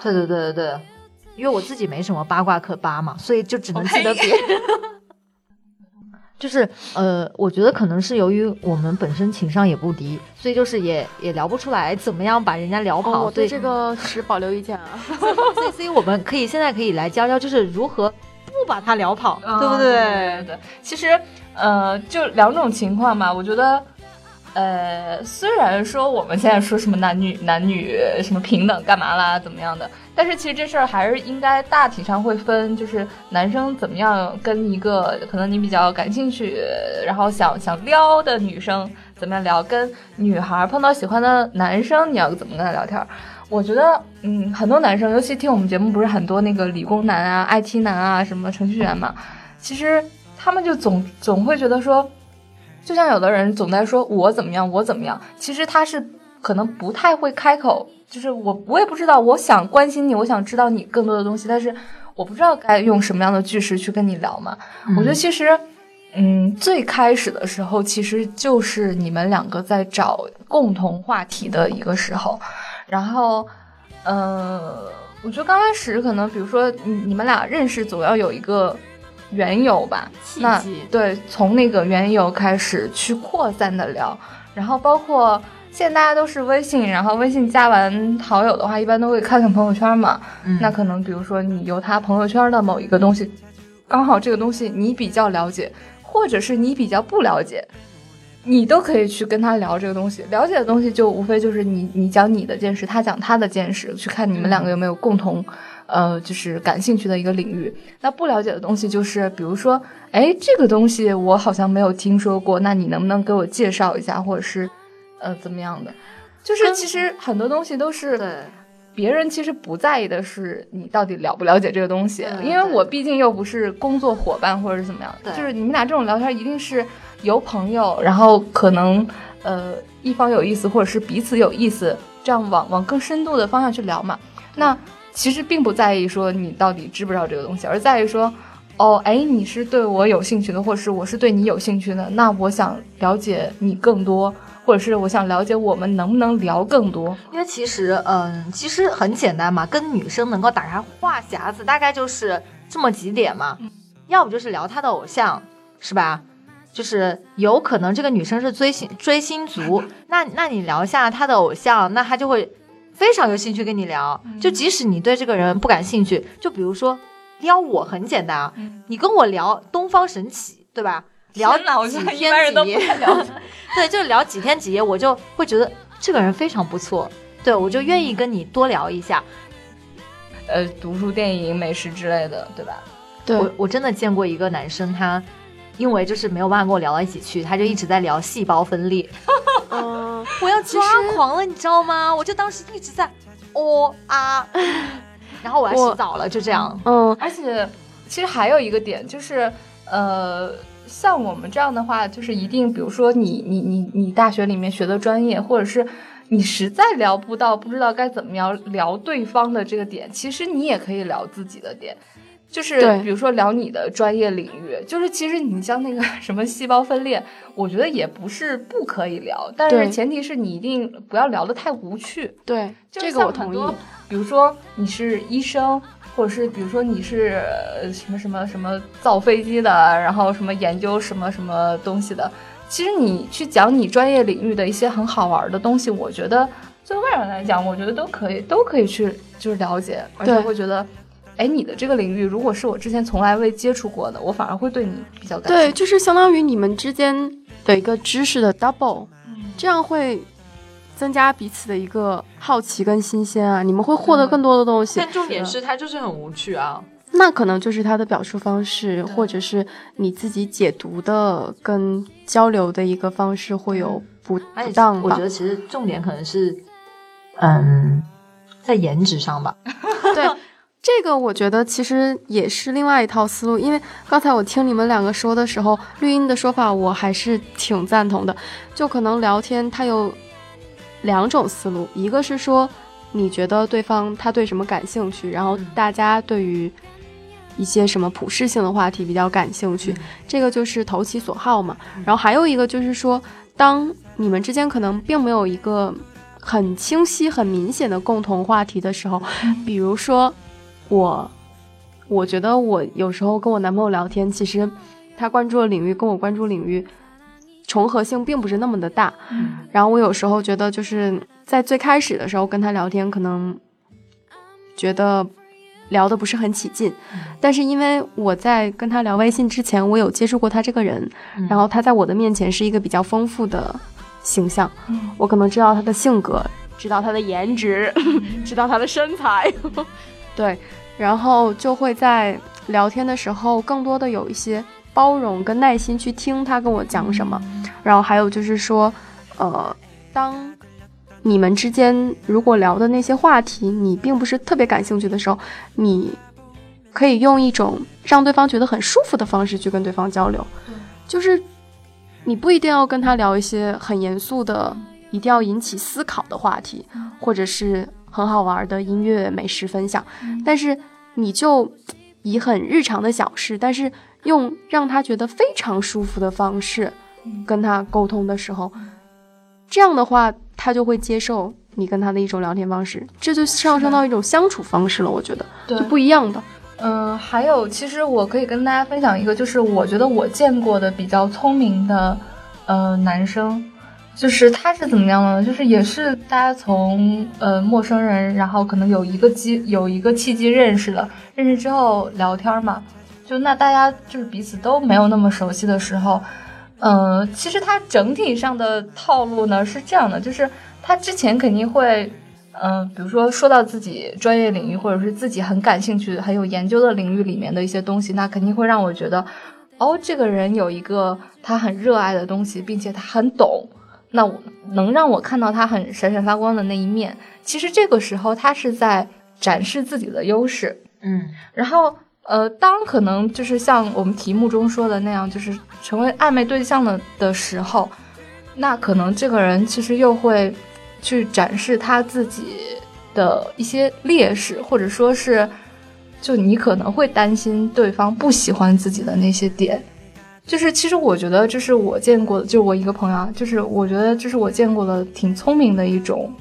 对对对对对，因为我自己没什么八卦可扒嘛，所以就只能记得别人。就是呃，我觉得可能是由于我们本身情商也不低，所以就是也也聊不出来怎么样把人家聊跑。哦，我对这个持保留意见啊。所以所以我们可以现在可以来教教，就是如何不把他聊跑，对不对对对对，其实呃，就两种情况嘛。我觉得呃，虽然说我们现在说什么男女男女什么平等干嘛啦怎么样的，但是其实这事儿还是应该大体上会分，就是男生怎么样跟一个可能你比较感兴趣，然后想想撩的女生怎么样聊，跟女孩碰到喜欢的男生你要怎么跟他聊天。我觉得，嗯，很多男生，尤其听我们节目，不是很多那个理工男啊、IT 男啊，什么程序员嘛，其实他们就总总会觉得说。就像有的人总在说我怎么样，我怎么样，其实他是可能不太会开口，就是我我也不知道，我想关心你，我想知道你更多的东西，但是我不知道该用什么样的句式去跟你聊嘛。我觉得其实，嗯，最开始的时候其实就是你们两个在找共同话题的一个时候，然后，呃，我觉得刚开始可能比如说你你们俩认识总要有一个。缘由吧，那对，从那个缘由开始去扩散的聊，然后包括现在大家都是微信，然后微信加完好友的话，一般都会看看朋友圈嘛。那可能比如说你由他朋友圈的某一个东西，刚好这个东西你比较了解，或者是你比较不了解，你都可以去跟他聊这个东西。了解的东西就无非就是你你讲你的见识，他讲他的见识，去看你们两个有没有共同。呃，就是感兴趣的一个领域。那不了解的东西，就是比如说，哎，这个东西我好像没有听说过，那你能不能给我介绍一下，或者是，呃，怎么样的？就是其实很多东西都是，别人其实不在意的是你到底了不了解这个东西，因为我毕竟又不是工作伙伴或者是怎么样，就是你们俩这种聊天一定是由朋友，然后可能呃一方有意思，或者是彼此有意思，这样往往更深度的方向去聊嘛。那。其实并不在意说你到底知不知道这个东西，而在于说，哦，哎，你是对我有兴趣的，或者是我是对你有兴趣的，那我想了解你更多，或者是我想了解我们能不能聊更多。因为其实，嗯，其实很简单嘛，跟女生能够打开话匣子，大概就是这么几点嘛，要不就是聊她的偶像，是吧？就是有可能这个女生是追星追星族，那那你聊一下她的偶像，那她就会。非常有兴趣跟你聊，就即使你对这个人不感兴趣，就比如说撩我很简单啊，你跟我聊东方神起，对吧？聊几天几夜，对，就聊几天几夜，我就会觉得这个人非常不错，对我就愿意跟你多聊一下。呃，读书、电影、美食之类的，对吧？对我我真的见过一个男生，他因为就是没有办法跟我聊到一起去，他就一直在聊细胞分裂。嗯，我要抓狂了，你知道吗？我就当时一直在哦啊，然后我要洗澡了，就这样。嗯，而且其实还有一个点就是，呃，像我们这样的话，就是一定，比如说你你你你大学里面学的专业，或者是你实在聊不到，不知道该怎么样聊对方的这个点，其实你也可以聊自己的点。就是比如说聊你的专业领域，就是其实你像那个 什么细胞分裂，我觉得也不是不可以聊，但是前提是你一定不要聊得太无趣。对，这个我同意。比如说你是医生，或者是比如说你是什么什么什么造飞机的，然后什么研究什么什么东西的，其实你去讲你专业领域的一些很好玩的东西，我觉得作为外人来讲，我觉得都可以，都可以去就是了解，而且会觉得。哎，你的这个领域，如果是我之前从来未接触过的，我反而会对你比较感兴趣。对，就是相当于你们之间的一个知识的 double，这样会增加彼此的一个好奇跟新鲜啊，你们会获得更多的东西。但重点是，它就是很无趣啊。那可能就是他的表述方式，或者是你自己解读的跟交流的一个方式会有不不当。我觉得其实重点可能是，嗯，在颜值上吧。对。这个我觉得其实也是另外一套思路，因为刚才我听你们两个说的时候，绿茵的说法我还是挺赞同的。就可能聊天它有两种思路，一个是说你觉得对方他对什么感兴趣，然后大家对于一些什么普适性的话题比较感兴趣，这个就是投其所好嘛。然后还有一个就是说，当你们之间可能并没有一个很清晰、很明显的共同话题的时候，比如说。我，我觉得我有时候跟我男朋友聊天，其实他关注的领域跟我关注领域重合性并不是那么的大。然后我有时候觉得就是在最开始的时候跟他聊天，可能觉得聊的不是很起劲。但是因为我在跟他聊微信之前，我有接触过他这个人，然后他在我的面前是一个比较丰富的形象，嗯。我可能知道他的性格，知道他的颜值，知道他的身材，对，然后就会在聊天的时候更多的有一些包容跟耐心去听他跟我讲什么，然后还有就是说，呃，当你们之间如果聊的那些话题你并不是特别感兴趣的时候，你可以用一种让对方觉得很舒服的方式去跟对方交流，就是你不一定要跟他聊一些很严肃的，一定要引起思考的话题，或者是很好玩的音乐、美食分享，但是你就以很日常的小事，但是用让他觉得非常舒服的方式跟他沟通的时候，这样的话他就会接受你跟他的一种聊天方式，这就上升到一种相处方式了。我觉得对就不一样的。嗯，还有，其实我可以跟大家分享一个，就是我觉得我见过的比较聪明的，呃，男生，就是他是怎么样呢？就是也是大家从呃陌生人，然后可能有一个机有一个契机认识了，认识之后聊天嘛，就那大家就是彼此都没有那么熟悉的时候，呃，其实他整体上的套路呢是这样的，就是他之前肯定会。嗯，比如说说到自己专业领域，或者是自己很感兴趣、很有研究的领域里面的一些东西，那肯定会让我觉得，哦，这个人有一个他很热爱的东西，并且他很懂，那我能让我看到他很闪闪发光的那一面。其实这个时候他是在展示自己的优势，嗯，然后呃，当可能就是像我们题目中说的那样，就是成为暧昧对象的的时候，那可能这个人其实又会。去展示他自己的一些劣势，或者说是，就你可能会担心对方不喜欢自己的那些点。就是其实我觉得这是我见过的，就我一个朋友，就是我觉得这是我见过的挺聪明的一种，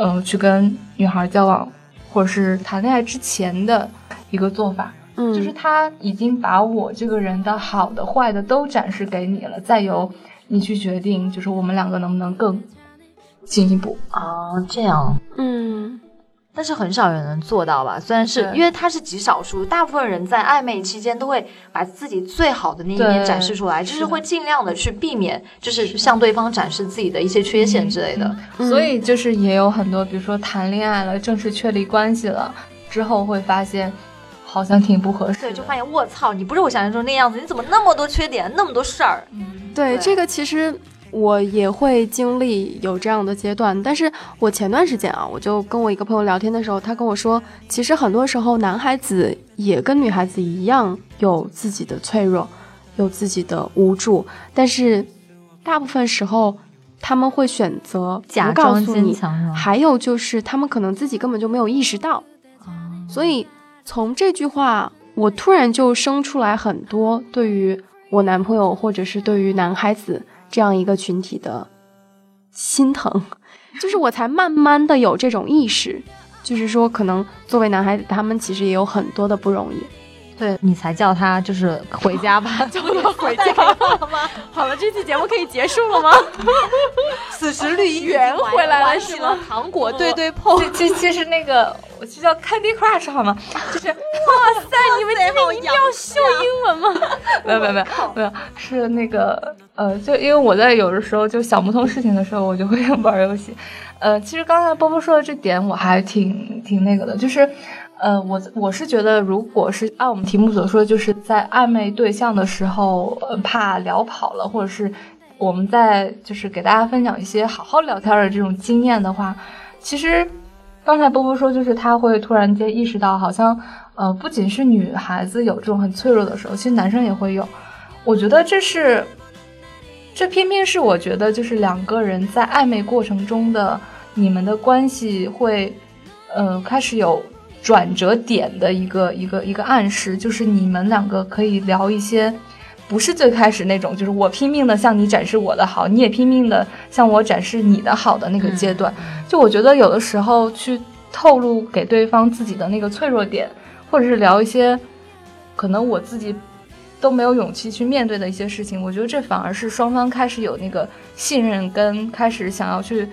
嗯、呃，去跟女孩交往或者是谈恋爱之前的一个做法。嗯，就是他已经把我这个人的好的、坏的都展示给你了，再由你去决定，就是我们两个能不能更。进一步啊，这样，嗯，但是很少人能做到吧？虽然是因为他是极少数，大部分人在暧昧期间都会把自己最好的那一面展示出来，就是会尽量的去避免，就是向对方展示自己的一些缺陷之类的。嗯、所以就是也有很多，比如说谈恋爱了，正式确立关系了之后，会发现好像挺不合适，对，就发现我操，你不是我想象中那样子，你怎么那么多缺点，那么多事儿？嗯，对，这个其实。我也会经历有这样的阶段，但是我前段时间啊，我就跟我一个朋友聊天的时候，他跟我说，其实很多时候男孩子也跟女孩子一样有自己的脆弱，有自己的无助，但是大部分时候他们会选择不告诉你，还有就是他们可能自己根本就没有意识到，所以从这句话，我突然就生出来很多对于我男朋友或者是对于男孩子。这样一个群体的心疼，就是我才慢慢的有这种意识，就是说，可能作为男孩子，他们其实也有很多的不容易。对你才叫他就是回家吧，叫他回家吗？好了，这期节目可以结束了吗？此时绿衣圆回来了是吗？糖果对对碰，其其实那个我就叫 Candy Crush 好吗？就是哇塞，你们这里一定要秀英文吗？没有没有没有没有，是那个呃，就因为我在有的时候就想不通事情的时候，我就会玩游戏。呃，其实刚才波波说的这点我还挺挺那个的，就是。呃，我我是觉得，如果是按我们题目所说，就是在暧昧对象的时候，呃，怕聊跑了，或者是我们在就是给大家分享一些好好聊天的这种经验的话，其实刚才波波说，就是他会突然间意识到，好像呃，不仅是女孩子有这种很脆弱的时候，其实男生也会有。我觉得这是，这偏偏是我觉得就是两个人在暧昧过程中的你们的关系会，呃，开始有。转折点的一个一个一个暗示，就是你们两个可以聊一些，不是最开始那种，就是我拼命的向你展示我的好，你也拼命的向我展示你的好的那个阶段。就我觉得有的时候去透露给对方自己的那个脆弱点，或者是聊一些可能我自己都没有勇气去面对的一些事情，我觉得这反而是双方开始有那个信任跟开始想要去。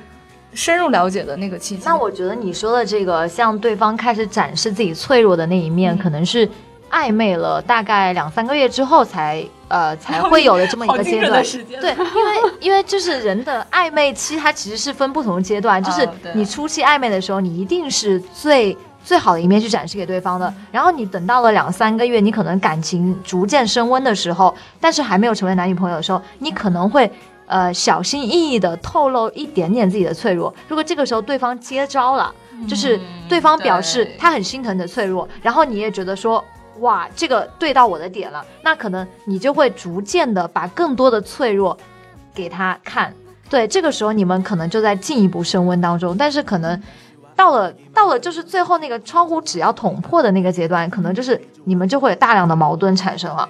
深入了解的那个契机。那我觉得你说的这个，向对方开始展示自己脆弱的那一面，嗯、可能是暧昧了大概两三个月之后才呃才会有的这么一个阶段。对，因为因为就是人的暧昧期，它其实是分不同阶段。就是你初期暧昧的时候，你一定是最最好的一面去展示给对方的。然后你等到了两三个月，你可能感情逐渐升温的时候，但是还没有成为男女朋友的时候，你可能会。呃，小心翼翼的透露一点点自己的脆弱。如果这个时候对方接招了，就是对方表示他很心疼你的脆弱，然后你也觉得说，哇，这个对到我的点了，那可能你就会逐渐的把更多的脆弱给他看。对，这个时候你们可能就在进一步升温当中，但是可能到了到了就是最后那个窗户纸要捅破的那个阶段，可能就是你们就会有大量的矛盾产生了。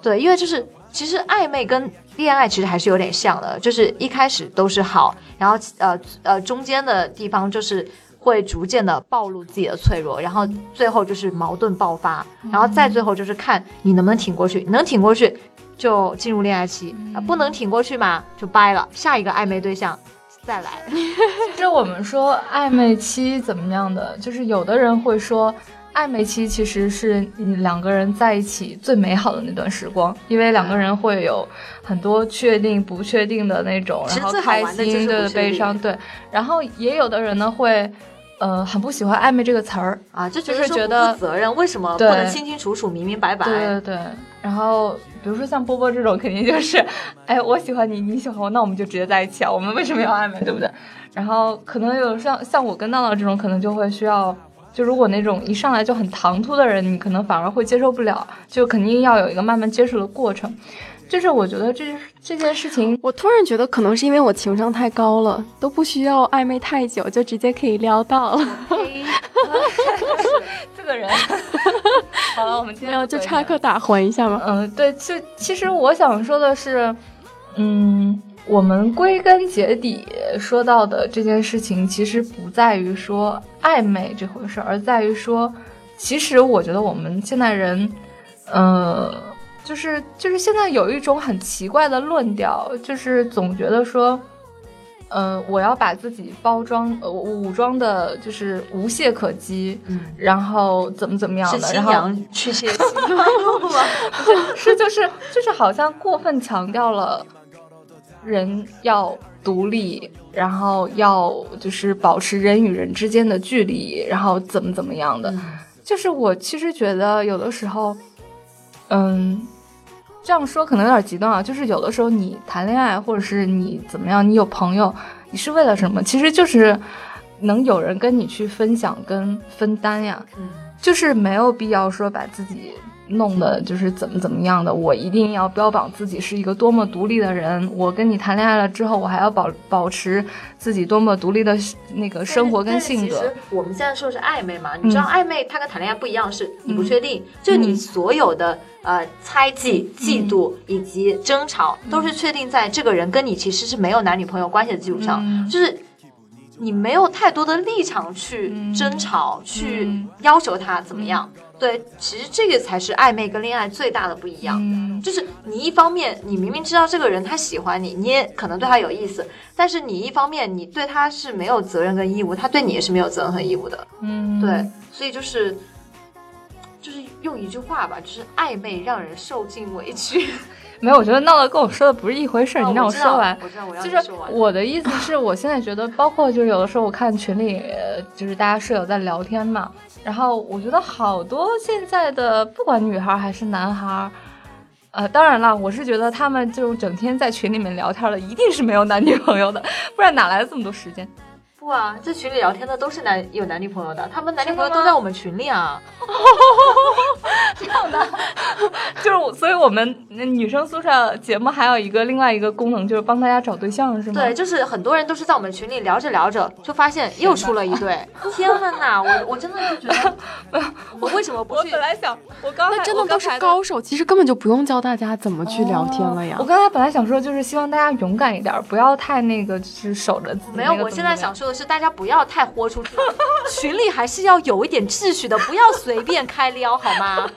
对，因为就是其实暧昧跟恋爱其实还是有点像的，就是一开始都是好，然后呃呃中间的地方就是会逐渐的暴露自己的脆弱，然后最后就是矛盾爆发，然后再最后就是看你能不能挺过去，能挺过去就进入恋爱期，啊、不能挺过去嘛就掰了，下一个暧昧对象再来。其实我们说暧昧期怎么样的，就是有的人会说。暧昧期其实是你两个人在一起最美好的那段时光，因为两个人会有很多确定、不确定的那种，然后开心、对悲伤，对。然后也有的人呢会，呃，很不喜欢暧昧这个词儿，啊，就就是觉得负责任，为什么不对能清清楚楚、明明白白？对对对。然后比如说像波波这种，肯定就是，哎，我喜欢你，你喜欢我，那我们就直接在一起啊，我们为什么要暧昧，对不对？然后可能有像像我跟闹闹这种，可能就会需要。就如果那种一上来就很唐突的人，你可能反而会接受不了，就肯定要有一个慢慢接受的过程。就是我觉得这这件事情，我突然觉得可能是因为我情商太高了，都不需要暧昧太久，就直接可以撩到了。这个人，好了，我们今天要就插科打诨一下嘛。嗯，对，就其实我想说的是，嗯，我们归根结底说到的这件事情，其实不在于说暧昧这回事儿，而在于说，其实我觉得我们现代人，呃，就是就是现在有一种很奇怪的论调，就是总觉得说。呃，我要把自己包装呃武装的，就是无懈可击，嗯，然后怎么怎么样的，然后去谢亲吗？是就是就是好像过分强调了人要独立，然后要就是保持人与人之间的距离，然后怎么怎么样的。就是我其实觉得有的时候，嗯，这样说可能有点极端啊。就是有的时候你谈恋爱，或者是你怎么样，你有朋友，你是为了什么？其实就是能有人跟你去分享跟分担呀。嗯，就是没有必要说把自己弄的就是怎么怎么样的，我一定要标榜自己是一个多么独立的人。我跟你谈恋爱了之后，我还要保保持自己多么独立的那个生活跟性格。其实我们现在说的是暧昧嘛，你知道嗯暧昧它跟谈恋爱不一样，是你不确定，就你所有的呃猜忌、嫉妒以及争吵，都是确定在这个人跟你其实是没有男女朋友关系的基础上，嗯就是。你没有太多的立场去嗯争吵，去嗯要求他怎么样。对，其实这个才是暧昧跟恋爱最大的不一样。嗯，就是你一方面，你明明知道这个人他喜欢你，你也可能对他有意思，但是你一方面你对他是没有责任跟义务，他对你也是没有责任和义务的。嗯，对，所以就是就是用一句话吧，就是暧昧让人受尽委屈。没有，我觉得闹闹跟我说的不是一回事儿，你让哦我说完。我知道我让就是你说完。我的意思是我现在觉得，包括就是有的时候我看群里，呃就是大家舍友在聊天嘛，然后我觉得好多现在的不管女孩还是男孩，呃，当然了，我是觉得他们这种整天在群里面聊天的，一定是没有男女朋友的，不然哪来的这么多时间？不啊，在群里聊天的都是男有男女朋友的，他们男女朋友都在我们群里啊。这样的 就是我，所以我们女生宿舍节目还有一个另外一个功能，就是帮大家找对象，是吗？对，就是很多人都是在我们群里聊着聊着，就发现又出了一对。天呐，我我真的就觉得，我为什么不去我本？来想，我刚才那真的都是高手，其实根本就不用教大家怎么去聊天了呀我。刚才本来想说，就是希望大家勇敢一点，不要太那个，就是守着自己。没有，我现在想，说的是，大家不要太豁出去了，群里还是要有一点秩序的，不要随便开撩，好吗？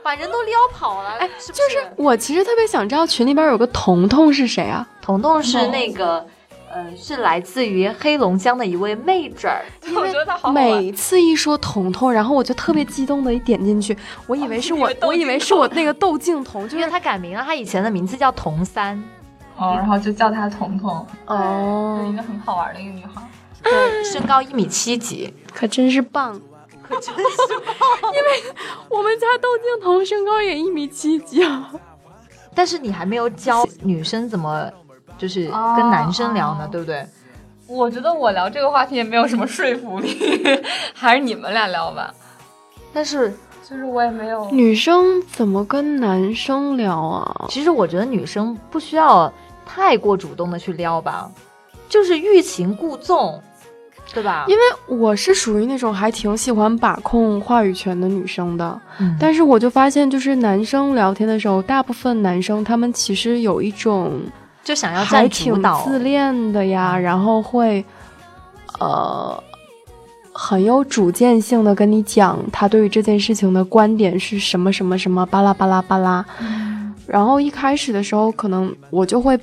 把人都撩跑了，哎，是不是？我其实特别想知道群里边有个彤彤是谁啊？彤彤是那个，呃，是来自于黑龙江的一位妹纸儿。我觉得他好好玩。每次一说彤彤，然后我就特别激动的一点进去，我以为是我，我以为是我那个窦靖童，就因为是她改名了，她以前的名字叫童三。哦，然后就叫她彤彤，哦是一个很好玩的一个女孩。对，身高一米七几，可真是棒。可真是棒，因为我们家窦靖童身高也一米七几啊。但是你还没有教女生怎么就是跟男生聊呢，哦对不对？我觉得我聊这个话题也没有什么说服力，还是你们俩聊吧。但是就是我也没有，女生怎么跟男生聊啊？其实我觉得女生不需要太过主动的去撩吧，就是欲擒故纵，对吧？因为我是属于那种还挺喜欢把控话语权的女生的，嗯但是我就发现，就是男生聊天的时候，大部分男生他们其实有一种就想要还挺，自恋的呀，然后会呃很有主见性的跟你讲他对于这件事情的观点是什么什么什么巴拉巴拉巴拉。然后一开始的时候，可能我就会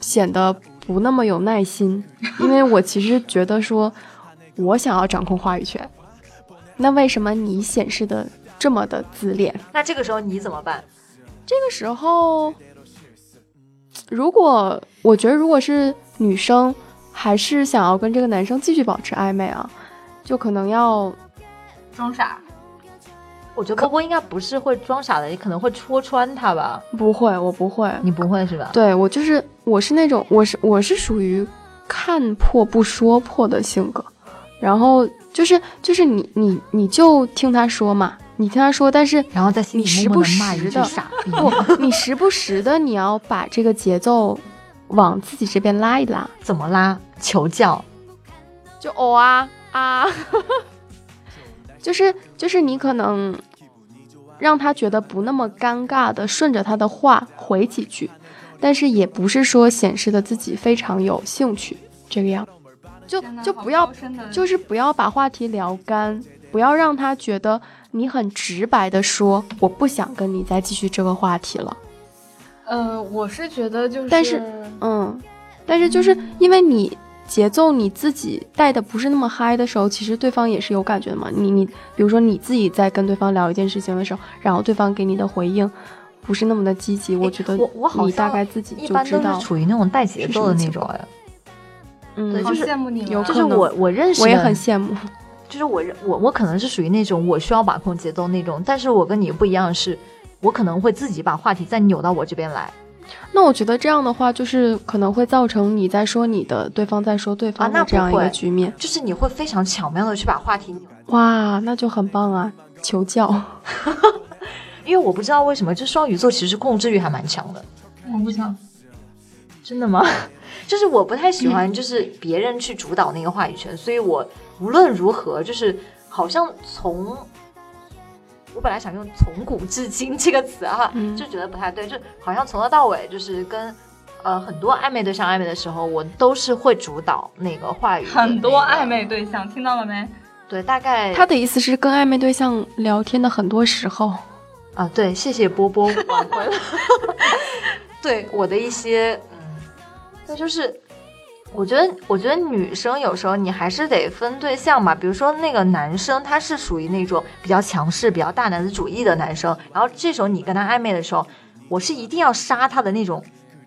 显得不那么有耐心，因为我其实觉得说，我想要掌控话语权，那为什么你显示的这么的自恋？那这个时候你怎么办？这个时候，如果我觉得如果是女生，还是想要跟这个男生继续保持暧昧啊，就可能要装傻。我觉得波波应该不是会装傻的，你可能会戳穿他吧？不会，我不会。你不会是吧？对我就是我是那种我是我是属于看破不说破的性格，然后就是就是你你你就听他说嘛，你听他说，但是然后在心里你时不时的句傻逼。不，你时不时的你要把这个节奏往自己这边拉一拉，怎么拉？求教。就哦啊啊，就是就是你可能让他觉得不那么尴尬的顺着他的话回几句，但是也不是说显示的自己非常有兴趣这个样，就就不要就是不要把话题聊干，不要让他觉得你很直白的说我不想跟你再继续这个话题了。呃，我是觉得就是，但是嗯，但是就是因为你节奏你自己带的不是那么嗨的时候，其实对方也是有感觉的嘛。你你比如说你自己在跟对方聊一件事情的时候，然后对方给你的回应不是那么的积极，我觉得我我好你大概自己一般都就知道是。处于那种带节奏的那种哎，嗯，对就是羡慕你们啊，就是我我认识我也很羡慕。就是我我我可能是属于那种我需要把控节奏那种，但是我跟你不一样的是，我可能会自己把话题再扭到我这边来那我觉得这样的话，就是可能会造成你在说你的，对方在说对方的这样一个局面。就是你会非常巧妙的去把话题扭，哇，那就很棒啊！求教。因为我不知道为什么，就双鱼座其实控制欲还蛮强的，我不想。真的吗？就是我不太喜欢就是别人去主导那个话语权，所以我无论如何就是好像从。我本来想用“从古至今”这个词啊，嗯就觉得不太对，就好像从头到尾就是跟呃很多暧昧对象暧昧的时候，我都是会主导那个话语的很多暧昧对象，听到了没？对，大概他的意思是跟暧昧对象聊天的很多时候，啊，对，谢谢波波挽回了 对我的一些嗯，那就是我觉得，我觉得女生有时候你还是得分对象吧。比如说那个男生，他是属于那种比较强势、比较大男子主义的男生，然后这时候你跟他暧昧的时候，我是一定要杀他的那种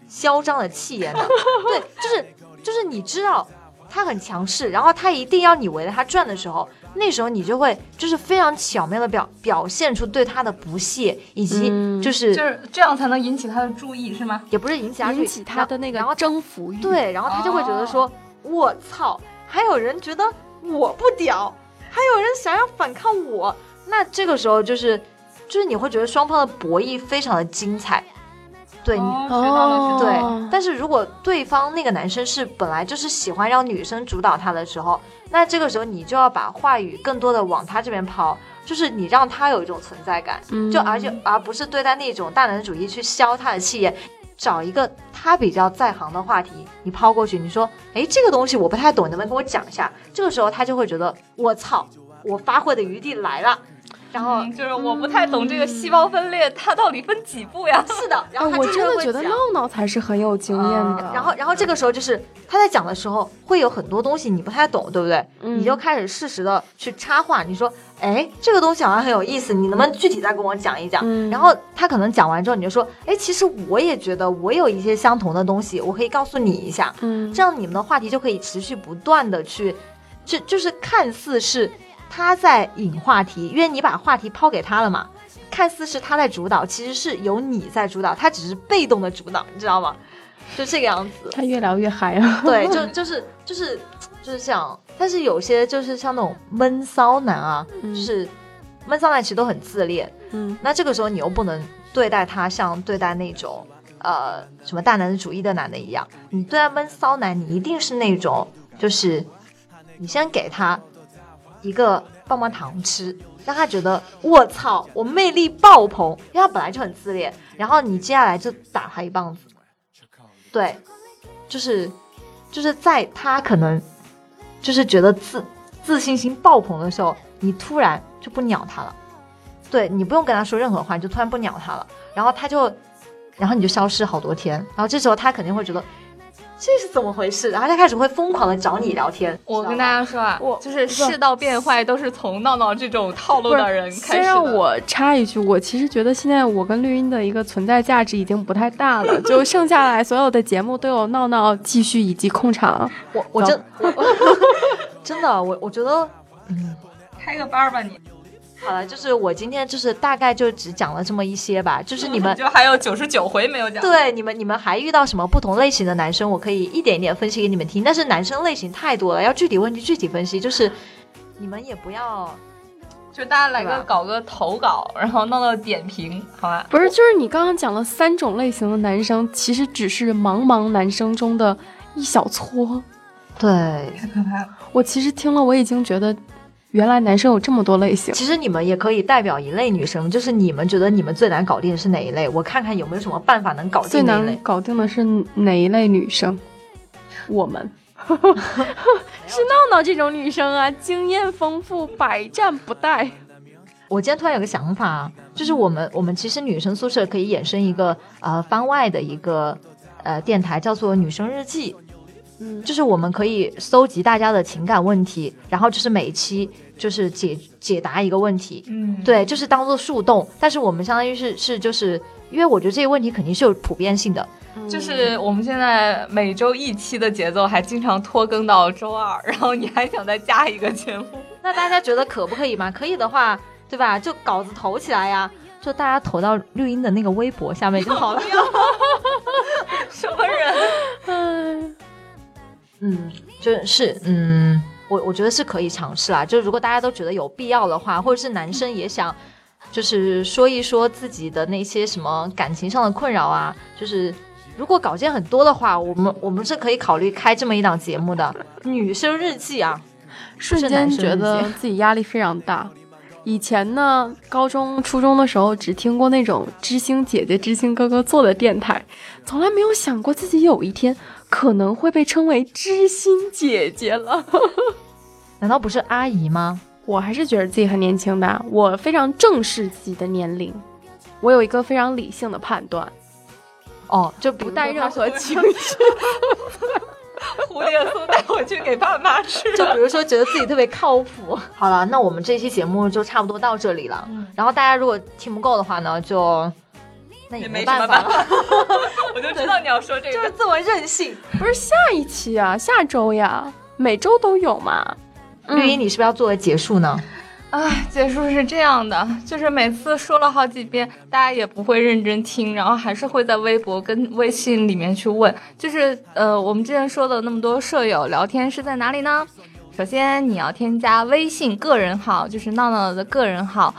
嚣张的气焰的。对，就是就是你知道他很强势，然后他一定要你围着他转的时候，那时候你就会就是非常巧妙的表表现出对他的不屑，以及嗯就是、就是这样才能引起他的注意，是吗？也不是引起他注意引起他的那个然后征服欲。，对，然后他就会觉得说，我操，还有人觉得我不屌，还有人想要反抗我，那这个时候就是就是你会觉得双方的博弈非常的精彩，对，你哦。对哦，但是如果对方那个男生是本来就是喜欢让女生主导他的时候，那这个时候你就要把话语更多的往他这边抛，就是你让他有一种存在感，嗯就而且而不是对待那种大男子主义去消他的气焰。找一个他比较在行的话题，你抛过去，你说，哎，这个东西我不太懂，能不能跟我讲一下？这个时候他就会觉得，我操，我发挥的余地来了。然后嗯就是我不太懂这个细胞分裂，它到底分几步呀？是的，然后他哎我就真的觉得闹闹才是很有经验的。然后，然后这个时候就是他在讲的时候，会有很多东西你不太懂，对不对？嗯你就开始适时的去插话，你说，哎，这个东西好像很有意思，你能不能具体再跟我讲一讲？嗯然后他可能讲完之后，你就说，哎，其实我也觉得我有一些相同的东西，我可以告诉你一下，嗯，这样你们的话题就可以持续不断的去，就就是看似是他在引话题，因为你把话题抛给他了嘛。看似是他在主导，其实是由你在主导，他只是被动的主导，你知道吗？就这个样子。他越聊越嗨啊。对，就就是就是就是这样。但是有些就是像那种闷骚男啊，嗯就是闷骚男其实都很自恋。嗯那这个时候你又不能对待他像对待那种呃什么大男子主义的男的一样，你对待闷骚男，你一定是那种就是你先给他一个棒棒糖吃，让他觉得我操，我魅力爆棚，因为他本来就很自恋，然后你接下来就打他一棒子，对，就是就是在他可能就是觉得自自信心爆棚的时候，你突然就不鸟他了。对你不用跟他说任何话，你就突然不鸟他了，然后他就，然后你就消失好多天，然后这时候他肯定会觉得这是怎么回事，然后他开始会疯狂的找你聊天。我跟大家说啊我，就是世道变坏都是从闹闹这种套路的人开先始的。让 我插一句，我其实觉得现在我跟绿茵的一个存在价值已经不太大了，就剩下来所有的节目都有闹闹继续以及控场。我我真 我真的我我觉得开个班吧你，好了，就是我今天就是大概就只讲了这么一些吧，就是你们 就还有九十九回没有讲。对你们，你们还遇到什么不同类型的男生？我可以一点一点分析给你们听。但是男生类型太多了，要具体问题具体分析。就是你们也不要，就大家来个搞个投稿，然后闹闹点评，好吧？不是，就是你刚刚讲了三种类型的男生，其实只是茫茫男生中的一小撮。对，太可怕了。我其实听了，我已经觉得原来男生有这么多类型。其实你们也可以代表一类女生，就是你们觉得你们最难搞定的是哪一类？我看看有没有什么办法能搞最难定那一类。搞定的是哪一类女生？我们 是闹闹这种女生啊，经验丰富，百战不殆。我今天突然有个想法啊，就是我们我们其实女生宿舍可以衍生一个呃番外的一个呃电台，叫做女生日记。嗯，就是我们可以搜集大家的情感问题，然后就是每一期就是解解答一个问题，嗯，对，就是当做树洞。但是我们相当于是是就是，因为我觉得这些问题肯定是有普遍性的，就是我们现在每周一期的节奏，还经常拖更到周二，然后你还想再加一个节目，那大家觉得可不可以嘛？可以的话，对吧？就稿子投起来呀，就大家投到绿茵的那个微博下面就好了。什么人？嗯，嗯，就是嗯，我我觉得是可以尝试啦。就如果大家都觉得有必要的话，或者是男生也想，就是说一说自己的那些什么感情上的困扰啊，就是如果稿件很多的话，我们我们是可以考虑开这么一档节目的女生日记啊。瞬间觉得自己压力非常大。以前呢，高中、初中的时候只听过那种知心姐姐、知心哥哥做的电台，从来没有想过自己有一天可能会被称为知心姐姐了。难道不是阿姨吗？我还是觉得自己很年轻的，我非常正视自己的年龄，我有一个非常理性的判断，哦，就不带任何情绪。蝴蝶酥带回去给爸妈吃。就比如说觉得自己特别靠谱。好了，那我们这期节目就差不多到这里了。嗯然后大家如果听不够的话呢，就那也也没没什么办办法了，我就知道你要说这个。就是这么任性。不是下一期啊，下周呀，每周都有嘛。绿茵，你是不是要作为结束呢？唉，结束是这样的，就是每次说了好几遍，大家也不会认真听，然后还是会在微博跟微信里面去问，就是呃，我们之前说的那么多舍友聊天是在哪里呢？首先你要添加微信个人号，就是闹闹的个人号，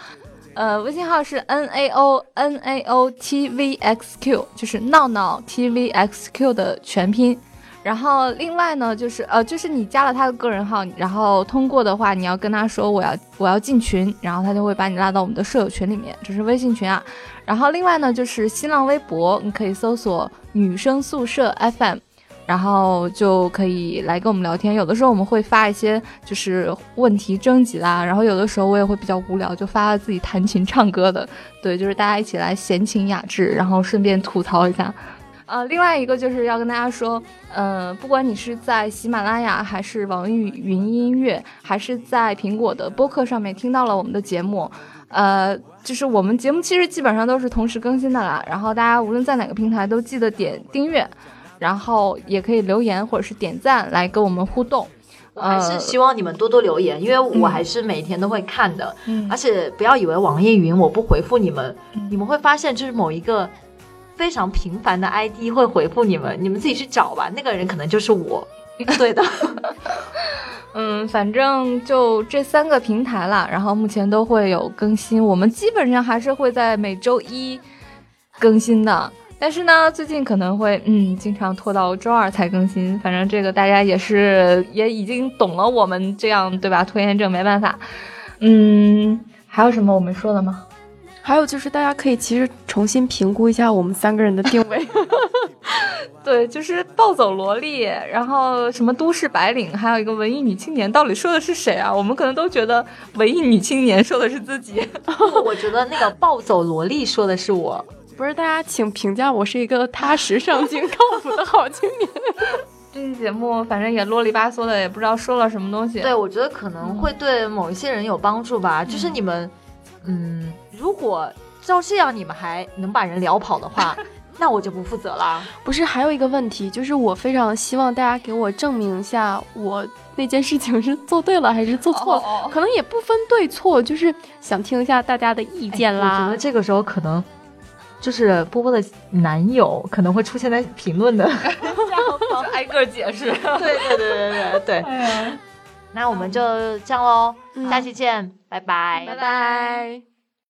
呃，微信号是 N A O N A O T V X Q，就是闹闹 T V X Q 的全拼。然后另外呢，就是呃，就是你加了他的个人号，然后通过的话，你要跟他说我要我要进群，然后他就会把你拉到我们的舍友群里面，这是微信群啊。然后另外呢，就是新浪微博，你可以搜索“女生宿舍 FM”，然后就可以来跟我们聊天。有的时候我们会发一些就是问题征集啦，然后有的时候我也会比较无聊，就发了自己弹琴唱歌的。对，就是大家一起来闲情雅致，然后顺便吐槽一下。呃，另外一个就是要跟大家说，呃，不管你是在喜马拉雅，还是网易云音乐，还是在苹果的播客上面听到了我们的节目，呃，就是我们节目其实基本上都是同时更新的啦。然后大家无论在哪个平台都记得点订阅，然后也可以留言或者是点赞来跟我们互动。我还是希望你们多多留言，因为我还是每天都会看的。嗯而且不要以为网易云我不回复你们，你们会发现就是某一个非常频繁的 ID 会回复你们，你们自己去找吧，那个人可能就是我。对的，嗯，反正就这三个平台啦，然后目前都会有更新，我们基本上还是会在每周一更新的。但是呢，最近可能会嗯，经常拖到周二才更新。反正这个大家也是也已经懂了我们这样对吧？拖延症没办法。嗯，还有什么我们说的吗？还有就是大家可以其实重新评估一下我们三个人的定位。对，就是暴走萝莉，然后什么都市白领，还有一个文艺女青年，到底说的是谁啊？我们可能都觉得文艺女青年说的是自己。我觉得那个暴走萝莉说的是我。不是，大家请评价我是一个踏实上进、靠谱的好青年。这期节目反正也啰里吧嗦的，也不知道说了什么东西。对，我觉得可能会对某一些人有帮助吧。就是你们，嗯，如果照这样你们还能把人聊跑的话，那我就不负责了。不是，还有一个问题，就是我非常希望大家给我证明一下，我那件事情是做对了还是做错了。哦哦可能也不分对错，就是想听一下大家的意见哎我。觉得这个时候可能就是波波的男友可能会出现在评论的。挨个解释。对对对对对对。哎，那我们就这样喽，嗯下期见，拜拜拜拜。